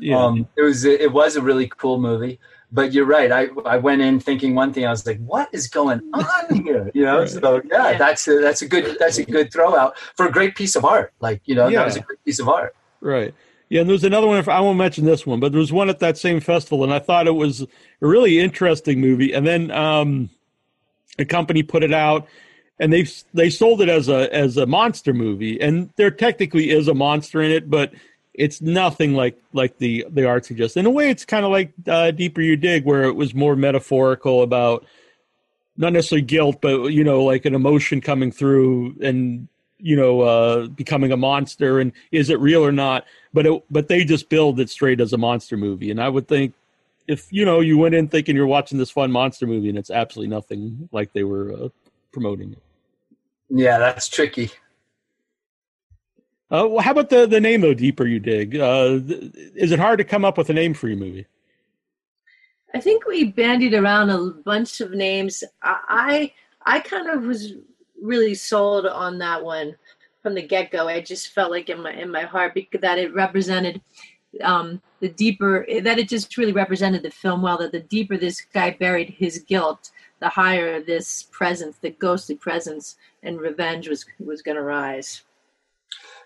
Yeah. Um, it was it was a really cool movie, but you're right. I I went in thinking one thing. I was like, "What is going on here?" You know. Right. So yeah, Yeah. that's a, that's a good that's a good throw out for a great piece of art. Like you know, Yeah. that was a great piece of art. Right. Yeah, and there was another one. I won't mention this one, but there was one at that same festival, and I thought it was a really interesting movie. And then um, a company put it out, and they they sold it as a as a monster movie, and there technically is a monster in it, but it's nothing like like the the art suggests. In a way, it's kind of like uh, Deeper You Dig, where it was more metaphorical about not necessarily guilt, but you know, like an emotion coming through and you know uh, becoming a monster, and is it real or not? But it, but they just build it straight as a monster movie, and I would think if you know you went in thinking you're watching this fun monster movie, and it's absolutely nothing like they were uh, promoting it. Yeah, that's tricky. Uh, well, how about the the name though? Deeper you dig. Uh, th- is it hard to come up with a name for your movie? I think we bandied around a bunch of names. I I, I kind of was really sold on that one from the get go. I just felt like in my in my heart because that it represented um, the deeper that it just really represented the film well. That the deeper this guy buried his guilt, the higher this presence, the ghostly presence and revenge was was going to rise.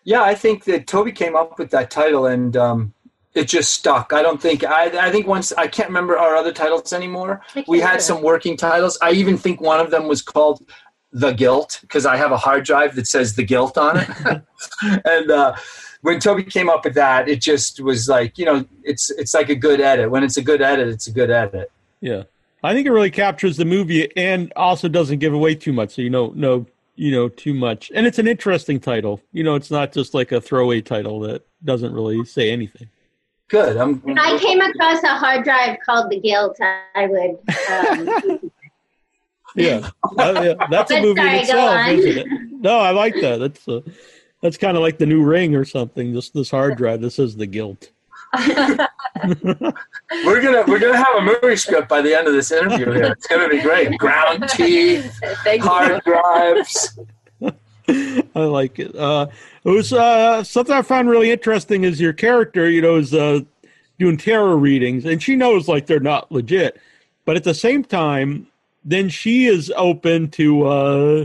Yeah, I think that Toby came up with that title and um, it just stuck. I don't think I, I think once I can't remember our other titles anymore. We had some working titles. I even think one of them was called The Guilt because I have a hard drive that says The Guilt on it. and uh, when Toby came up with that, it just was like you know, it's it's like a good edit. When it's a good edit, it's a good edit. Yeah, I think it really captures the movie and also doesn't give away too much. So you know, no, you know, too much, and it's an interesting title. You know, it's not just like a throwaway title that doesn't really say anything. Good. I'm, If I came across a hard drive called The Guilt, I would. Um, Yeah, yeah, that's a movie in sorry, go itself, isn't it? No, I like that. That's uh, that's kind of like the new Ring or something. This this hard drive. This is the guilt. we're gonna we're gonna have a movie script by the end of this interview here. It's gonna be great. Ground teeth, hard drives. I like it. Uh, it was uh, something I found really interesting. Is your character, you know, is uh, doing tarot readings, and she knows like they're not legit, but at the same time, then she is open to uh,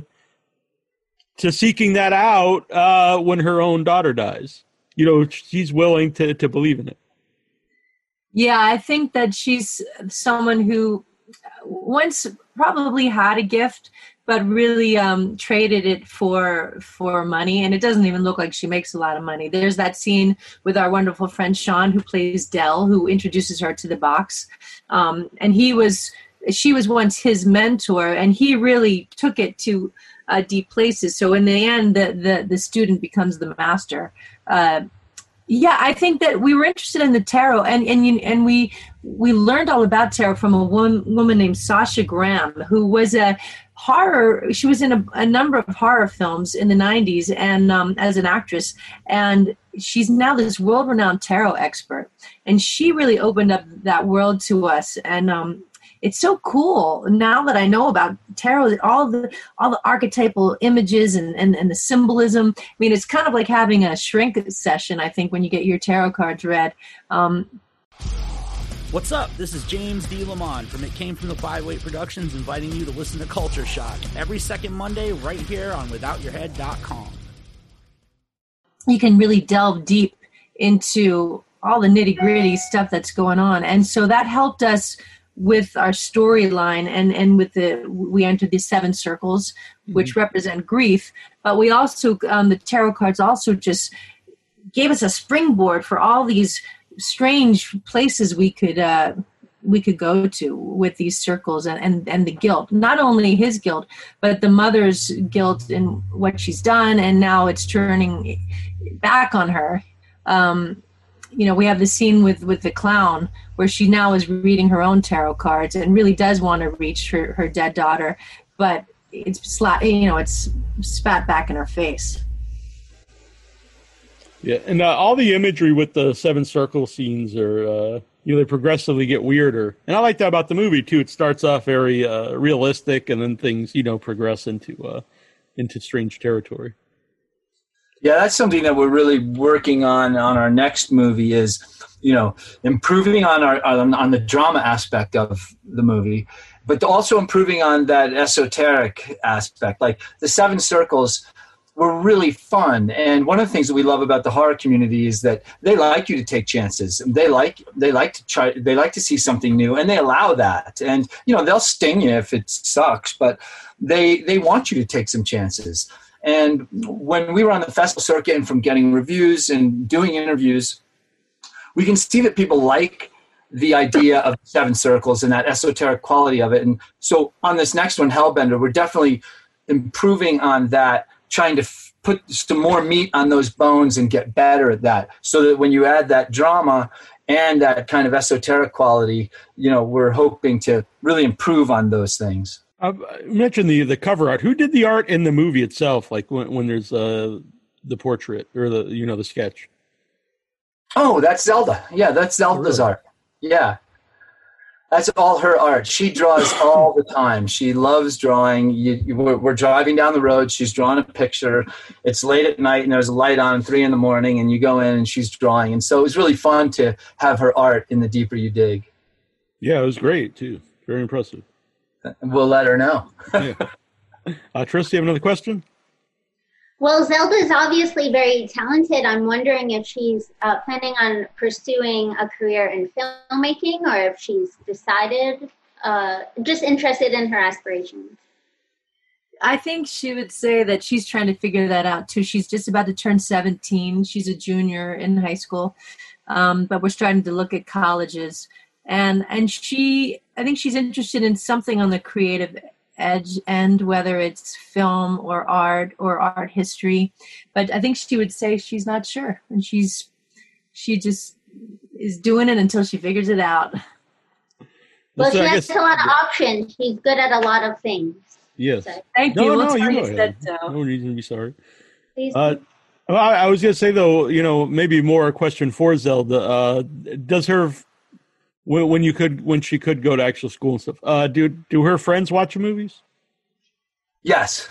to seeking that out uh, when her own daughter dies. You know, she's willing to to believe in it. Yeah, I think that she's someone who once probably had a gift, but really um, traded it for for money. And it doesn't even look like she makes a lot of money. There's that scene with our wonderful friend Sean, who plays Dell, who introduces her to the box, um, and he was she was once his mentor, and he really took it to uh, deep places. So in the end, the the, the student becomes the master. Uh, yeah, I think that we were interested in the tarot, and and you, and we we learned all about tarot from a woman, woman named Sasha Graham, who was a horror. She was in a, a number of horror films in the '90s, and um, as an actress, and she's now this world-renowned tarot expert, and she really opened up that world to us, and um, it's so cool now that I know about tarot, all the all the archetypal images and, and, and the symbolism. I mean, it's kind of like having a shrink session, I think, when you get your tarot cards read. Um, What's up? This is James D. Lamont from It Came From the Five Weight Productions inviting you to listen to Culture Shock every second Monday right here on WithoutYourHead.com. You can really delve deep into all the nitty gritty stuff that's going on. And so that helped us with our storyline and and with the we entered the seven circles which mm-hmm. represent grief but we also um, the tarot cards also just gave us a springboard for all these strange places we could uh, we could go to with these circles and, and and the guilt not only his guilt but the mother's guilt in what she's done and now it's turning back on her um, you know we have the scene with with the clown where she now is reading her own tarot cards and really does want to reach her, her dead daughter but it's slat you know it's spat back in her face. Yeah and uh, all the imagery with the seven circle scenes are uh you know they progressively get weirder. And i like that about the movie too. It starts off very uh realistic and then things you know progress into uh into strange territory yeah, that's something that we're really working on on our next movie is, you know, improving on our on, on the drama aspect of the movie, but also improving on that esoteric aspect. Like the Seven Circles were really fun, and one of the things that we love about the horror community is that they like you to take chances. They like they like to try. They like to see something new, and they allow that. And you know, they'll sting you if it sucks, but they they want you to take some chances and when we were on the festival circuit and from getting reviews and doing interviews, we can see that people like the idea of seven circles and that esoteric quality of it. And so on this next one, Hellbender, we're definitely improving on that, trying to f- put some more meat on those bones and get better at that. So that when you add that drama and that kind of esoteric quality, you know, we're hoping to really improve on those things. Uh, mentioned the the cover art. Who did the art in the movie itself? Like when when there's uh the portrait or the you know the sketch. Oh, that's Zelda. Yeah, that's Zelda's really? art. Yeah, that's all her art. She draws all the time. She loves drawing. You, you, we're, we're, driving down the road. She's drawing a picture. It's late at night and there's a light on, three in the morning, and you go in and she's drawing. And so it was really fun to have her art in the deeper you dig. Yeah, it was great too. Very impressive we'll let her know. yeah. uh, Tris, do you have another question? Well, Zelda is obviously very talented. I'm wondering if she's uh, planning on pursuing a career in filmmaking or if she's decided, uh, just interested in her aspirations. I think she would say that she's trying to figure that out too. She's just about to turn 17. She's a junior in high school, um, but we're starting to look at colleges and and she i think she's interested in something on the creative edge end whether it's film or art or art history but i think she would say she's not sure and she's she just is doing it until she figures it out well, so she has guess, a lot of options. She's good at a lot of things. Yes. So. Thank no, you. No, we'll you said so. No reason to be sorry. Please. Uh, I was going to say though, you know, maybe more a question for Zelda. Uh, does her when, when you could when she could go to actual school and stuff. Uh, do do her friends watch movies? Yes.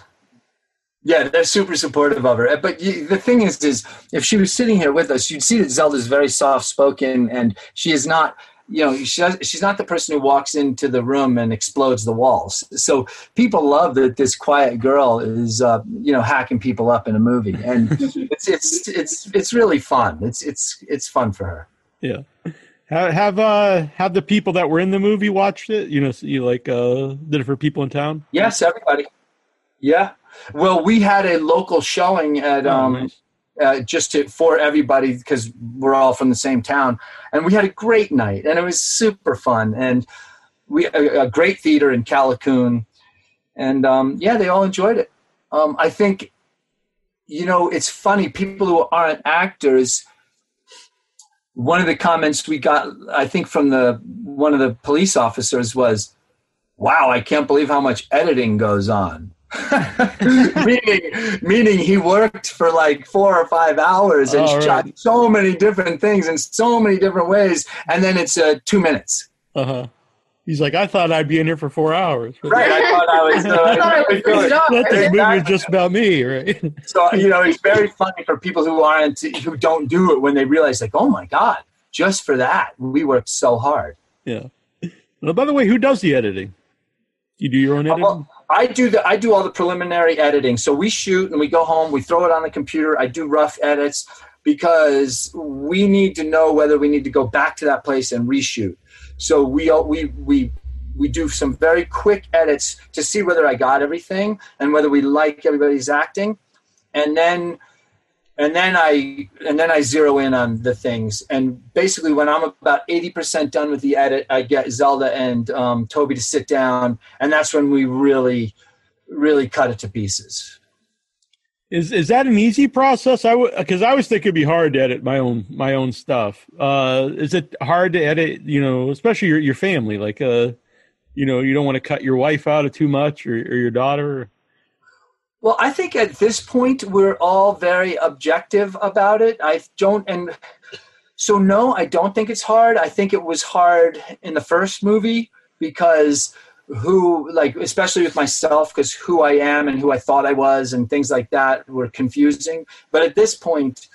Yeah, they're super supportive of her. But you, the thing is, is if she was sitting here with us, you'd see that Zelda's very soft spoken, and she is not. You know, she does, she's not the person who walks into the room and explodes the walls. So people love that this quiet girl is, uh, you know, hacking people up in a movie, and it's it's it's it's really fun. It's it's it's fun for her. Yeah. Have have uh have the people that were in the movie watched it? You know, you like uh did it for people in town? Yes, everybody. Yeah. Well, we had a local showing at Oh, um, nice. uh, just to, for everybody because we're all from the same town, and we had a great night, and it was super fun, and we a, a great theater in Callicoon, and um, yeah, they all enjoyed it. Um, I think, you know, it's funny. People who aren't actors. One of the comments we got, I think, from the one of the police officers was, "Wow, I can't believe how much editing goes on." meaning, meaning he worked for like four or five hours and Oh, right. shot so many different things in so many different ways, and then it's uh, two minutes. Uh huh. He's like, I thought I'd be in here for four hours. Right? I thought I was. Uh, I thought I was good. That this movie was just about me, right? So you know, it's very funny for people who aren't who don't do it when they realize, like, oh my god, just for that we worked so hard. yeah. Well, by the way, who does the editing? You do your own editing? Well, I do the I do all the preliminary editing. So we shoot and we go home. We throw it on the computer. I do rough edits because we need to know whether we need to go back to that place and reshoot. So we we we we do some very quick edits to see whether I got everything and whether we like everybody's acting, and then and then I and then I zero in on the things. And basically, when I'm about eighty percent done with the edit, I get Zelda and um, Toby to sit down, and that's when we really, really cut it to pieces. Is is that an easy process? I because I always think it'd be hard to edit my own my own stuff. Uh, is it hard to edit? You know, especially your your family. Like, uh, you know, you don't want to cut your wife out of too much or, or your daughter. Well, I think at this point we're all very objective about it. I don't, and so no, I don't think it's hard. I think it was hard in the first movie because who, like, especially with myself, because who I am and who I thought I was and things like that were confusing. But at this point,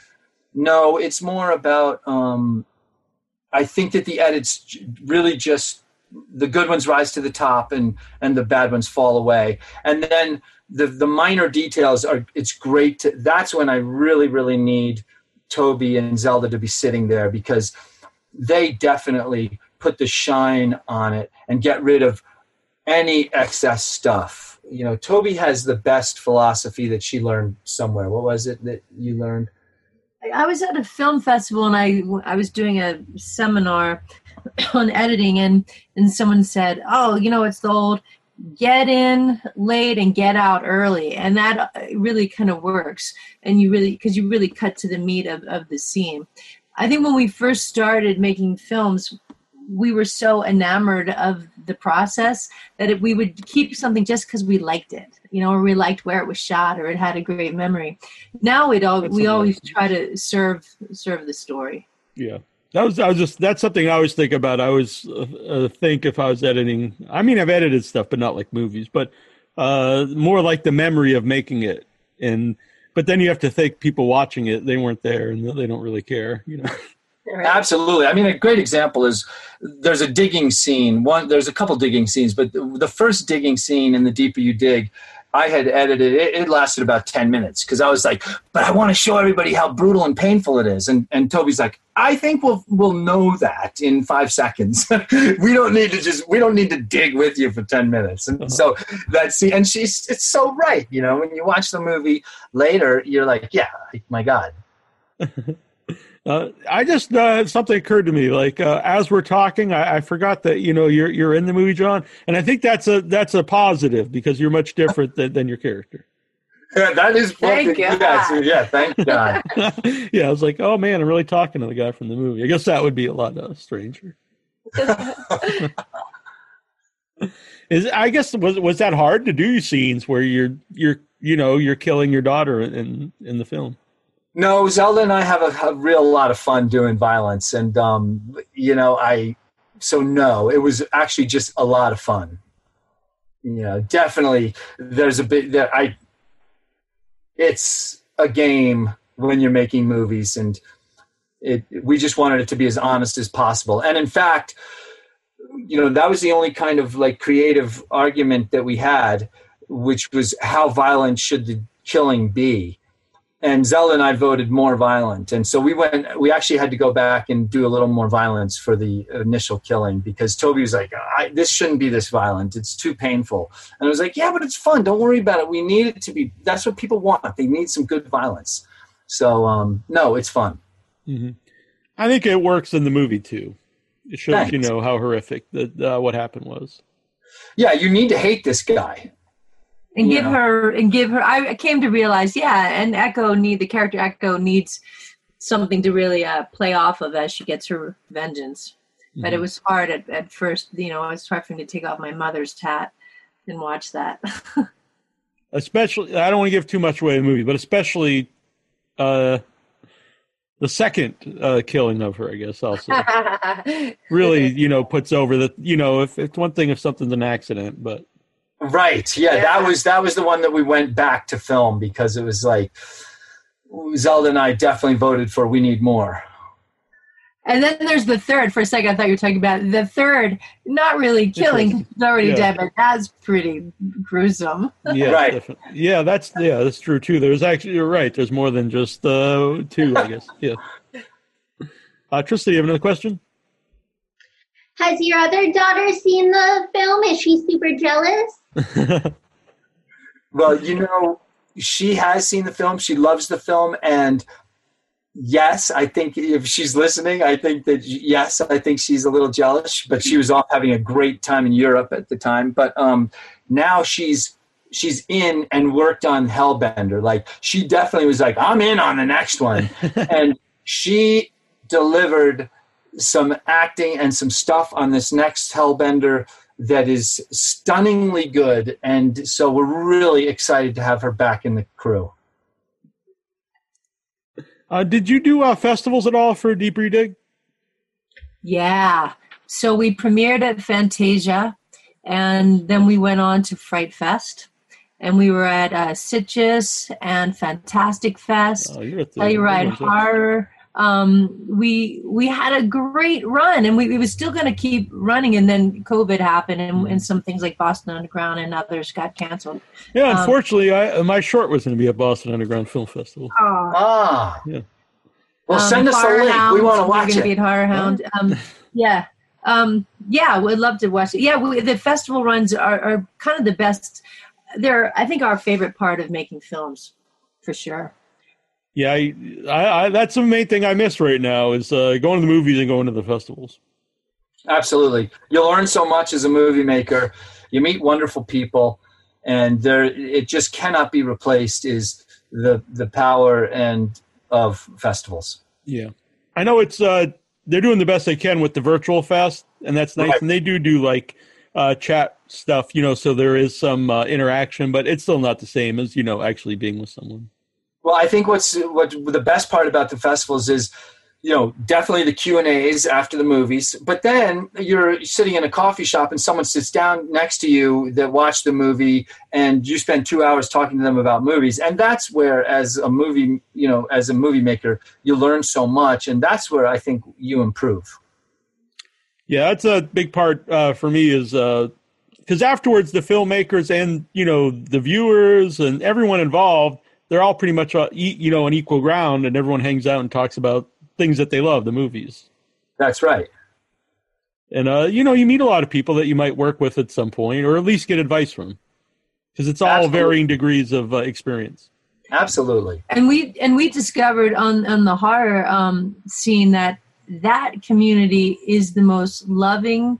no, it's more about. Um, I think that the edits really just the good ones rise to the top and and the bad ones fall away, and then the the minor details are it's great to, that's when i really really need toby and zelda to be sitting there because they definitely put the shine on it and get rid of any excess stuff you know toby has the best philosophy that she learned somewhere what was it that you learned I was at a film festival and I I was doing a seminar on editing and and someone said, "Oh, you know, it's the old get in late and get out early." And that uh, really kind of works. And you really cuz you really cut to the meat of of the scene. I think when we first started making films, we were so enamored of the process that it, we would keep something just because we liked it, you know, or we liked where it was shot, or it had a great memory. Now it all we always try to serve serve the story. Yeah. That was I was just that's something I always think about. I always uh, uh, think if I was editing. I mean, I've edited stuff, but not like movies, but uh, more like the memory of making it. And but then you have to think people watching it they weren't there and they don't really care. You know. Absolutely. I mean, a great example is there's a digging scene. One, there's a couple digging scenes, but the, the first digging scene in the deeper you dig, I had edited it. It lasted about ten minutes because I was like, "But I want to show everybody how brutal and painful it is." And and Toby's like, "I think we'll we'll know that in five seconds. we don't need to just we don't need to dig with you for ten minutes." And so that scene, and she's it's so right. You know, when you watch the movie later, you're like, "Yeah, my God." Uh, I just uh, something occurred to me like uh, as we're talking, I, I forgot that you know you're you're in the movie, John, and I think that's a that's a positive because you're much different than, than your character. Yeah, that is Thank yeah, so, yeah, thank God. yeah, I was like, oh man, I'm really talking to the guy from the movie. I guess that would be a lot uh, stranger. Is I guess was was that hard to do scenes where you're you're you know you're killing your daughter in in the film? No, Zelda and I have a, a real lot of fun doing violence, and um, you know, I so no, it was actually just a lot of fun. Yeah, definitely. There's a bit that I. It's a game when you're making movies, and it. We just wanted it to be as honest as possible, and in fact, you know, that was the only kind of like creative argument that we had, which was how violent should the killing be and Zelda and I voted more violent, and so we went. We actually had to go back and do a little more violence for the initial killing because Toby was like, "This shouldn't be this violent. It's too painful." And I was like, "Yeah, but it's fun. Don't worry about it. We need it to be. That's what people want. They need some good violence." So um, no, it's fun. Mm-hmm. I think it works in the movie too. It shows Thanks. you know how horrific that uh, what happened was. Yeah, you need to hate this guy. And you give her and give her i came to realize yeah and echo need the character echo needs something to really uh, play off of as she gets her vengeance. But Mm-hmm. it was hard at, at first you know it was hard for me to take off my mother's tat and watch that. Especially I don't want to give too much away in the movie, but especially uh, the second uh, killing of her, I guess I'll really you know puts over the you know if it's one thing if something's an accident, but Right. Yeah, Yeah. that was that was the one that we went back to film because it was like Zelda and I definitely voted for we need more. and then there's the third for a second i thought you were talking about the third not really killing he's already Yeah. dead but that's pretty gruesome yeah, Right. definitely. yeah, that's yeah, that's true too. There's actually you're right. There's more than just uh, two, I guess. Yeah. Uh, Trista, you have another question? Has your other daughter seen the film? Is she super jealous? Well, you know, she has seen the film. She loves the film, and yes, I think if she's listening, I think that yes, I think she's a little jealous. But she was off having a great time in Europe at the time. But um, now she's she's in and worked on Hellbender. Like she definitely was like, I'm in on the next one, and she delivered some acting and some stuff on this next Hellbender that is stunningly good. And so we're really excited to have her back in the crew. uh, did you do uh, festivals at all for Deep Dig? Yeah. So we premiered at Fantasia, and then we went on to Fright Fest, and we were at uh, Sitges and Fantastic Fest, Oh, you're at Telluride. Horror. Um, we we had a great run, and we, we was still going to keep running, and then COVID happened, and, and some things like Boston Underground and others got canceled. Yeah, Um, unfortunately, I, my short was going to be at Boston Underground Film Festival. Ah. Yeah. Well, Um, send us a link. Hound, we want to we're watch Be it. at Horror Hound. Um, yeah, um, yeah, we'd love to watch it. Yeah, we, the festival runs are, are kind of the best. They're, I think, our favorite part of making films, for sure. Yeah, I, I, I, that's the main thing I miss right now is uh, going to the movies and going to the festivals. Absolutely. You'll learn so much as a movie maker. You meet wonderful people, and there it just cannot be replaced is the the power and of festivals. Yeah, I know it's uh, they're doing the best they can with the virtual fest, and that's nice. Right. And they do do like uh, chat stuff, you know, so there is some uh, interaction, but it's still not the same as you know actually being with someone. Well, I think what's what the best part about the festivals is, you know, definitely the Q and A's after the movies. But then you're sitting in a coffee shop and someone sits down next to you that watched the movie, and you spend two hours talking to them about movies. And that's where, as a movie, you know, as a movie maker, you learn so much, and that's where I think you improve. Yeah, that's a big part uh, for me is because afterwards the filmmakers and you know the viewers and everyone involved, they're all pretty much uh, e- you know on equal ground, and everyone hangs out and talks about things that they love, the movies. That's right. And uh, you know, you meet a lot of people that you might work with at some point, or at least get advice from, because it's all Absolutely. varying degrees of uh, experience. Absolutely. and we and we discovered on on the horror um, scene that that community is the most loving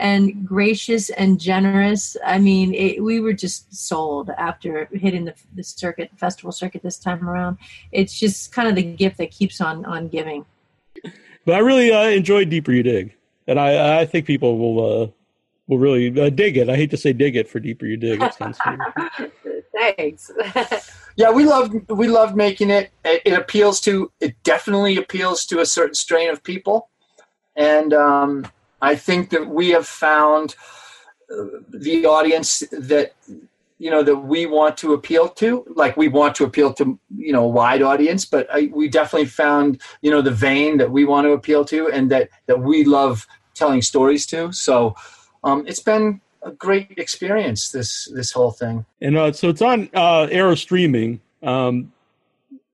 and gracious and generous. I mean, it, we were just sold after hitting the, the circuit festival circuit this time around. It's just kind of the gift that keeps on on giving. But I really uh, enjoyed Deeper You Dig, and I I think people will uh, will really uh, dig it. I hate to say dig it for Deeper You Dig. It sounds. Thanks. Yeah, we loved we loved making it. it. It appeals to it definitely appeals to a certain strain of people, and um, I think that we have found uh, the audience that you know that we want to appeal to like we want to appeal to you know a wide audience but I, we definitely found you know the vein that we want to appeal to and that that we love telling stories to so um, it's been a great experience this this whole thing And uh, so it's on uh, Arrow streaming. Um,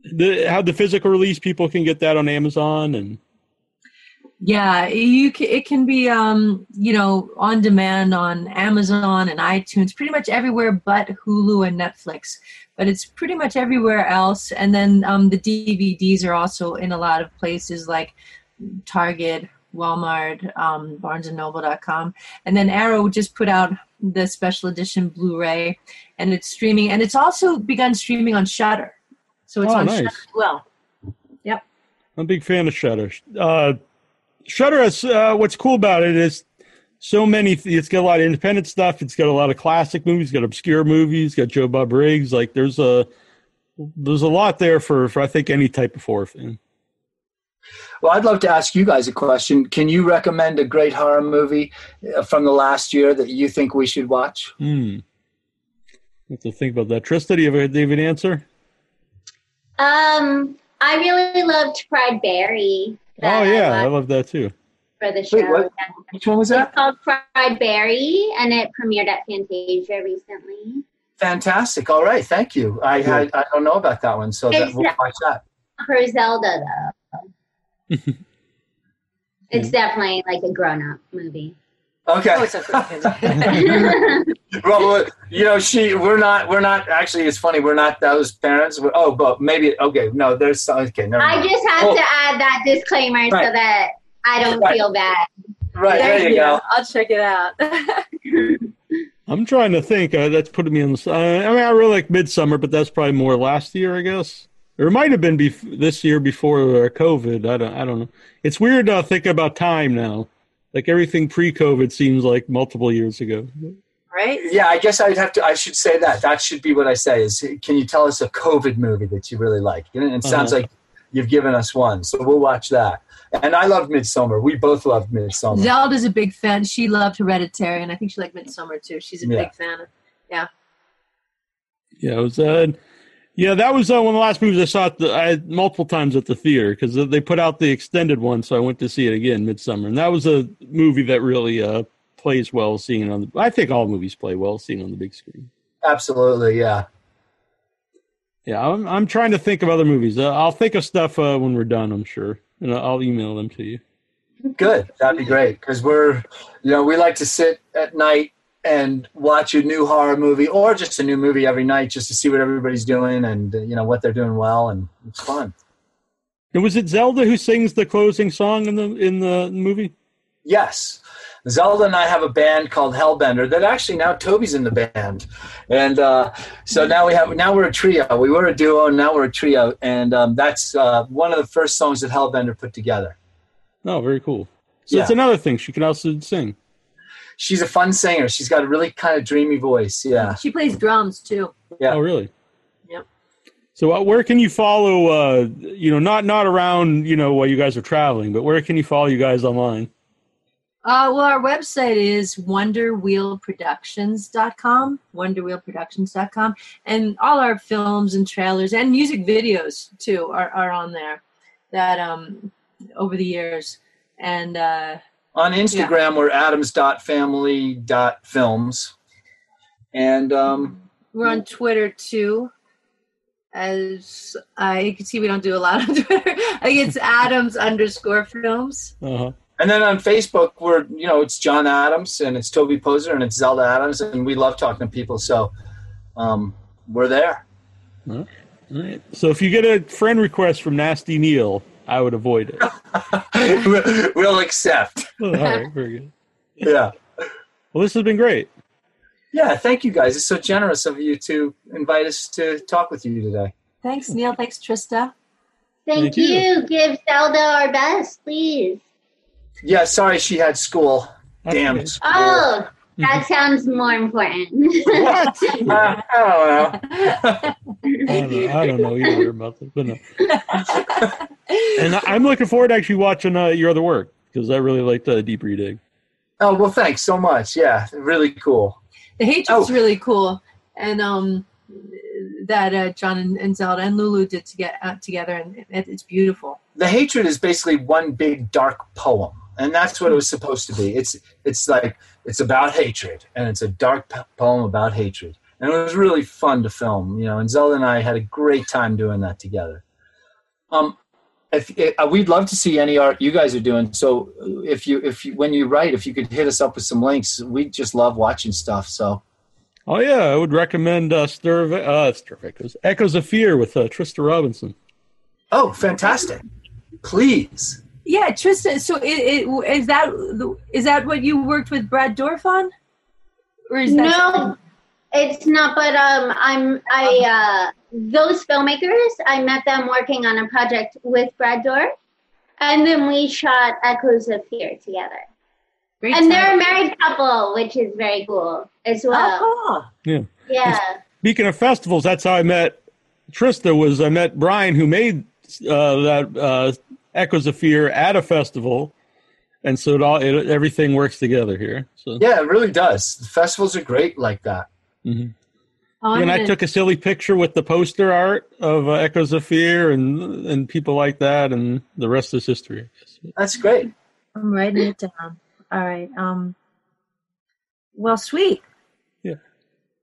the how the physical release people can get that on Amazon and Yeah, you can, it can be um, you know on demand on Amazon and iTunes, pretty much everywhere but Hulu and Netflix. But it's pretty much everywhere else. And then um, the DVDs are also in a lot of places like Target, Walmart, um, BarnesandNoble.com. And then Arrow just put out the special edition Blu-ray, and it's streaming. And it's also begun streaming on Shudder, so it's Oh, on nice. Shudder as well. Yep. I'm a big fan of Shudder. Uh, Shudder has uh, what's cool about it is so many. It's got a lot of independent stuff. It's got a lot of classic movies. It's got obscure movies. It's got Joe Bob Briggs. Like there's a there's a lot there for for I think any type of horror fan. well i'd love to ask you guys a question can you recommend a great horror movie uh, from the last year that you think we should watch Hmm. I have to think about that. Trista, do you have, a, do you have an answer? Um, I really loved Fried Barry. Oh yeah, I watched love that too. for the show. Wait, what? which one was that? It's that called Fried Barry, and it premiered at Fantasia recently. fantastic all right thank you i I, I don't know about that one so that, It's we'll watch that For Zelda, though. it's definitely like a grown-up movie. Okay Oh, well, you know, she. We're not. We're not. Actually, it's funny. We're not those parents. We're, oh, but maybe. Okay, no. There's. some- Okay, never I mind. just have Oh. to add that disclaimer so that I don't Right. feel bad. Right there you go. I'll check it out. I'm trying to think. Uh, that's putting me on the. s- Uh, I mean, I really like Midsommar, but that's probably more last year, I guess. Or it might have been bef- this year before uh, COVID. I don't. I don't know. It's weird uh, thinking about time now. Like everything pre-COVID seems like multiple years ago. right? Yeah, I guess I'd have to. I should say that. That should be what I say. Is can you tell us a COVID movie that you really like? You know, it sounds Uh-huh. like you've given us one, so we'll watch that. And I love Midsommar. We both loved Midsommar. Zelda's a big fan. She loved Hereditary, and I think she liked Midsommar too. She's a Yeah. big fan. Of, Yeah, it was. Uh, yeah, that was uh, one of the last movies I saw at the, I, multiple times at the theater because they put out the extended one, so I went to see it again, Midsommar, and that was a movie that really uh, plays well seeing it on. The, I think all movies play well seeing on the big screen. Absolutely, yeah. Yeah, I'm, I'm trying to think of other movies. Uh, I'll think of stuff uh, when we're done. I'm sure, and I'll email them to you. Good. That'd be great because we're, you know, we like to sit at night and watch a new horror movie or just a new movie every night just to see what everybody's doing and uh, you know what they're doing well and it's fun. And was it Zelda who sings the closing song in the in the movie? Yes. Zelda and I have a band called Hellbender that actually now Toby's in the band, and uh, so now we have now we're a trio. We were a duo, and now we're a trio, and um, that's uh, one of the first songs that Hellbender put together. Oh, very cool. So it's Yeah. another thing. She can also sing. She's a fun singer. She's got a really kind of dreamy voice. Yeah, she plays drums too. Yeah. Oh, really? Yep. So uh, where can you follow? Uh, you know, not not around. You know, while you guys are traveling, but where can you follow you guys online? Uh, well, our website is wonderwheelproductions.com, wonderwheelproductions.com, and all our films and trailers and music videos too are, are on there. That um over the years, and uh, on Instagram we're adams.family.films, and um, we're on Twitter too. As I you can see, we don't do a lot on Twitter. I think it's Adams underscore films. Uh-huh. And then on Facebook, we're you know it's John Adams and it's Toby Poser and it's Zelda Adams, and we love talking to people, so um, we're there. All right. So if you get a friend request from Nasty Neal, I would avoid it. we'll we'll accept. All right. Very good. Yeah, Well, this has been great. yeah. Thank you guys. It's so generous of you to invite us to talk with you today. Thanks, Neal. Thanks, Trista. Thank, Thank you. you. Give Zelda our best, please. Yeah, sorry she had school. Damn. okay. school. Oh, that sounds more important. What? Uh, I don't know. I don't know, I don't know either about this, but no. And I- I'm looking forward to actually watching uh, your other work because I really liked uh, Deep Reading. Oh well, thanks so much. Yeah, really cool. The Hatred's Oh. really cool, and um, that uh, John and, and Zelda and Lulu did to get uh, together, and it, it's beautiful. The hatred is basically one big dark poem, and that's what it was supposed to be. It's it's like it's about hatred, and it's a dark poem about hatred, and it was really fun to film. You know, and Zelda and I had a great time doing that together. Um, if, if uh, we'd love to see any art you guys are doing, so if you if you when you write, if you could hit us up with some links, we just love watching stuff. So Oh yeah, I would recommend uh, Stir uh, Stir Echoes, Echoes of Fear with uh, Trista Robinson. oh, fantastic! Please. Yeah, Trista. So it, it, is that is that what you worked with Brad Dourif on, or is that No, it's not. But um, I'm I uh, those filmmakers. I met them working on a project with Brad Dourif, and then we shot Echoes of Fear together. Great And they're a married couple, which is very cool as well. Oh, Yeah. Speaking of festivals, that's how I met Trista. Was I met Brian, who made uh, that uh, Echoes of Fear at a festival, and so it all it, everything works together here. So Yeah, it really does. The festivals are great like that. Mhm. Oh, I'm and I gonna- took a silly picture with the poster art of uh, Echoes of Fear and and people like that, and the rest is history. That's great. I'm writing it down. All right. Um. Well, sweet. Yeah.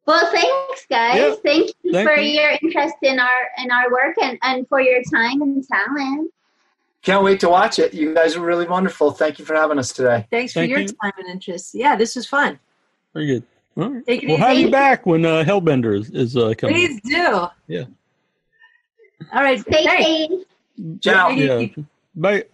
Well, thanks, guys. Yeah. Thank you Thank for you. your interest in our in our work and, and for your time and talent. Can't wait to watch it. You guys are really wonderful. Thank you for having us today. Thanks for Thank your you. time and interest. Yeah, this was fun. Very good. All right. Take it We'll have you back when uh, Hellbender is, is uh, coming. Please do. Yeah. All right. Stay safe. Ciao. Yeah. Bye.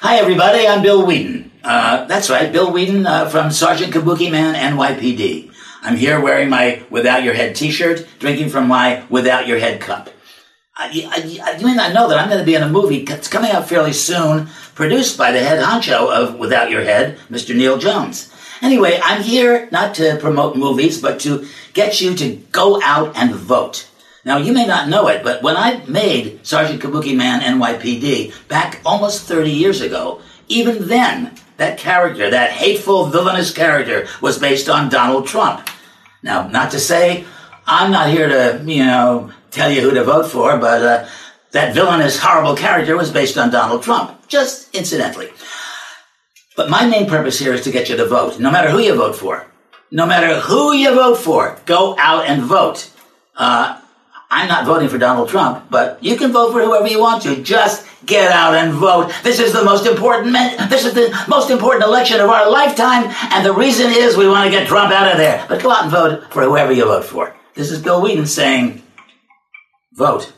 Hi, everybody. I'm Bill Wheaton. Uh, that's right, Bill Wheaton uh, from Sergeant Kabukiman NYPD. I'm here wearing my Without Your Head t-shirt, drinking from my Without Your Head cup. I, I, you may not know that I'm going to be in a movie that's coming out fairly soon, produced by the head honcho of Without Your Head, Mr. Neal Jones. Anyway, I'm here not to promote movies, but to get you to go out and vote. Now, you may not know it, but when I made Sergeant Kabukiman NYPD back almost 30 years ago, even then, that character, that hateful, villainous character, was based on Donald Trump. Now, not to say I'm not here to, you know, tell you who to vote for, but uh, that villainous, horrible character was based on Donald Trump, just incidentally. But my main purpose here is to get you to vote, no matter who you vote for. No matter who you vote for, go out and vote. Uh, I'm not voting for Donald Trump, but you can vote for whoever you want to. Just get out and vote. This is the most important. This is the most important election of our lifetime, and the reason is we want to get Trump out of there. But go out and vote for whoever you vote for. This is Bill Wheaton saying, vote.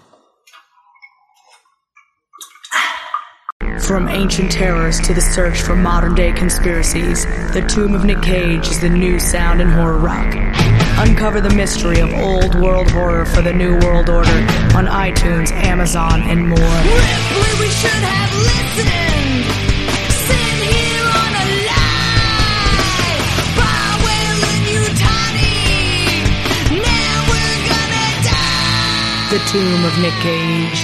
From ancient terrors to the search for modern day conspiracies, The Tomb of Nick Cage is the new sound in horror rock. Uncover the mystery of old world horror for the new world order on iTunes, Amazon, and more. Ripley, we should have listened. Here on a lie. By whaling you. Now we're gonna die. The Tomb of Nick Cage.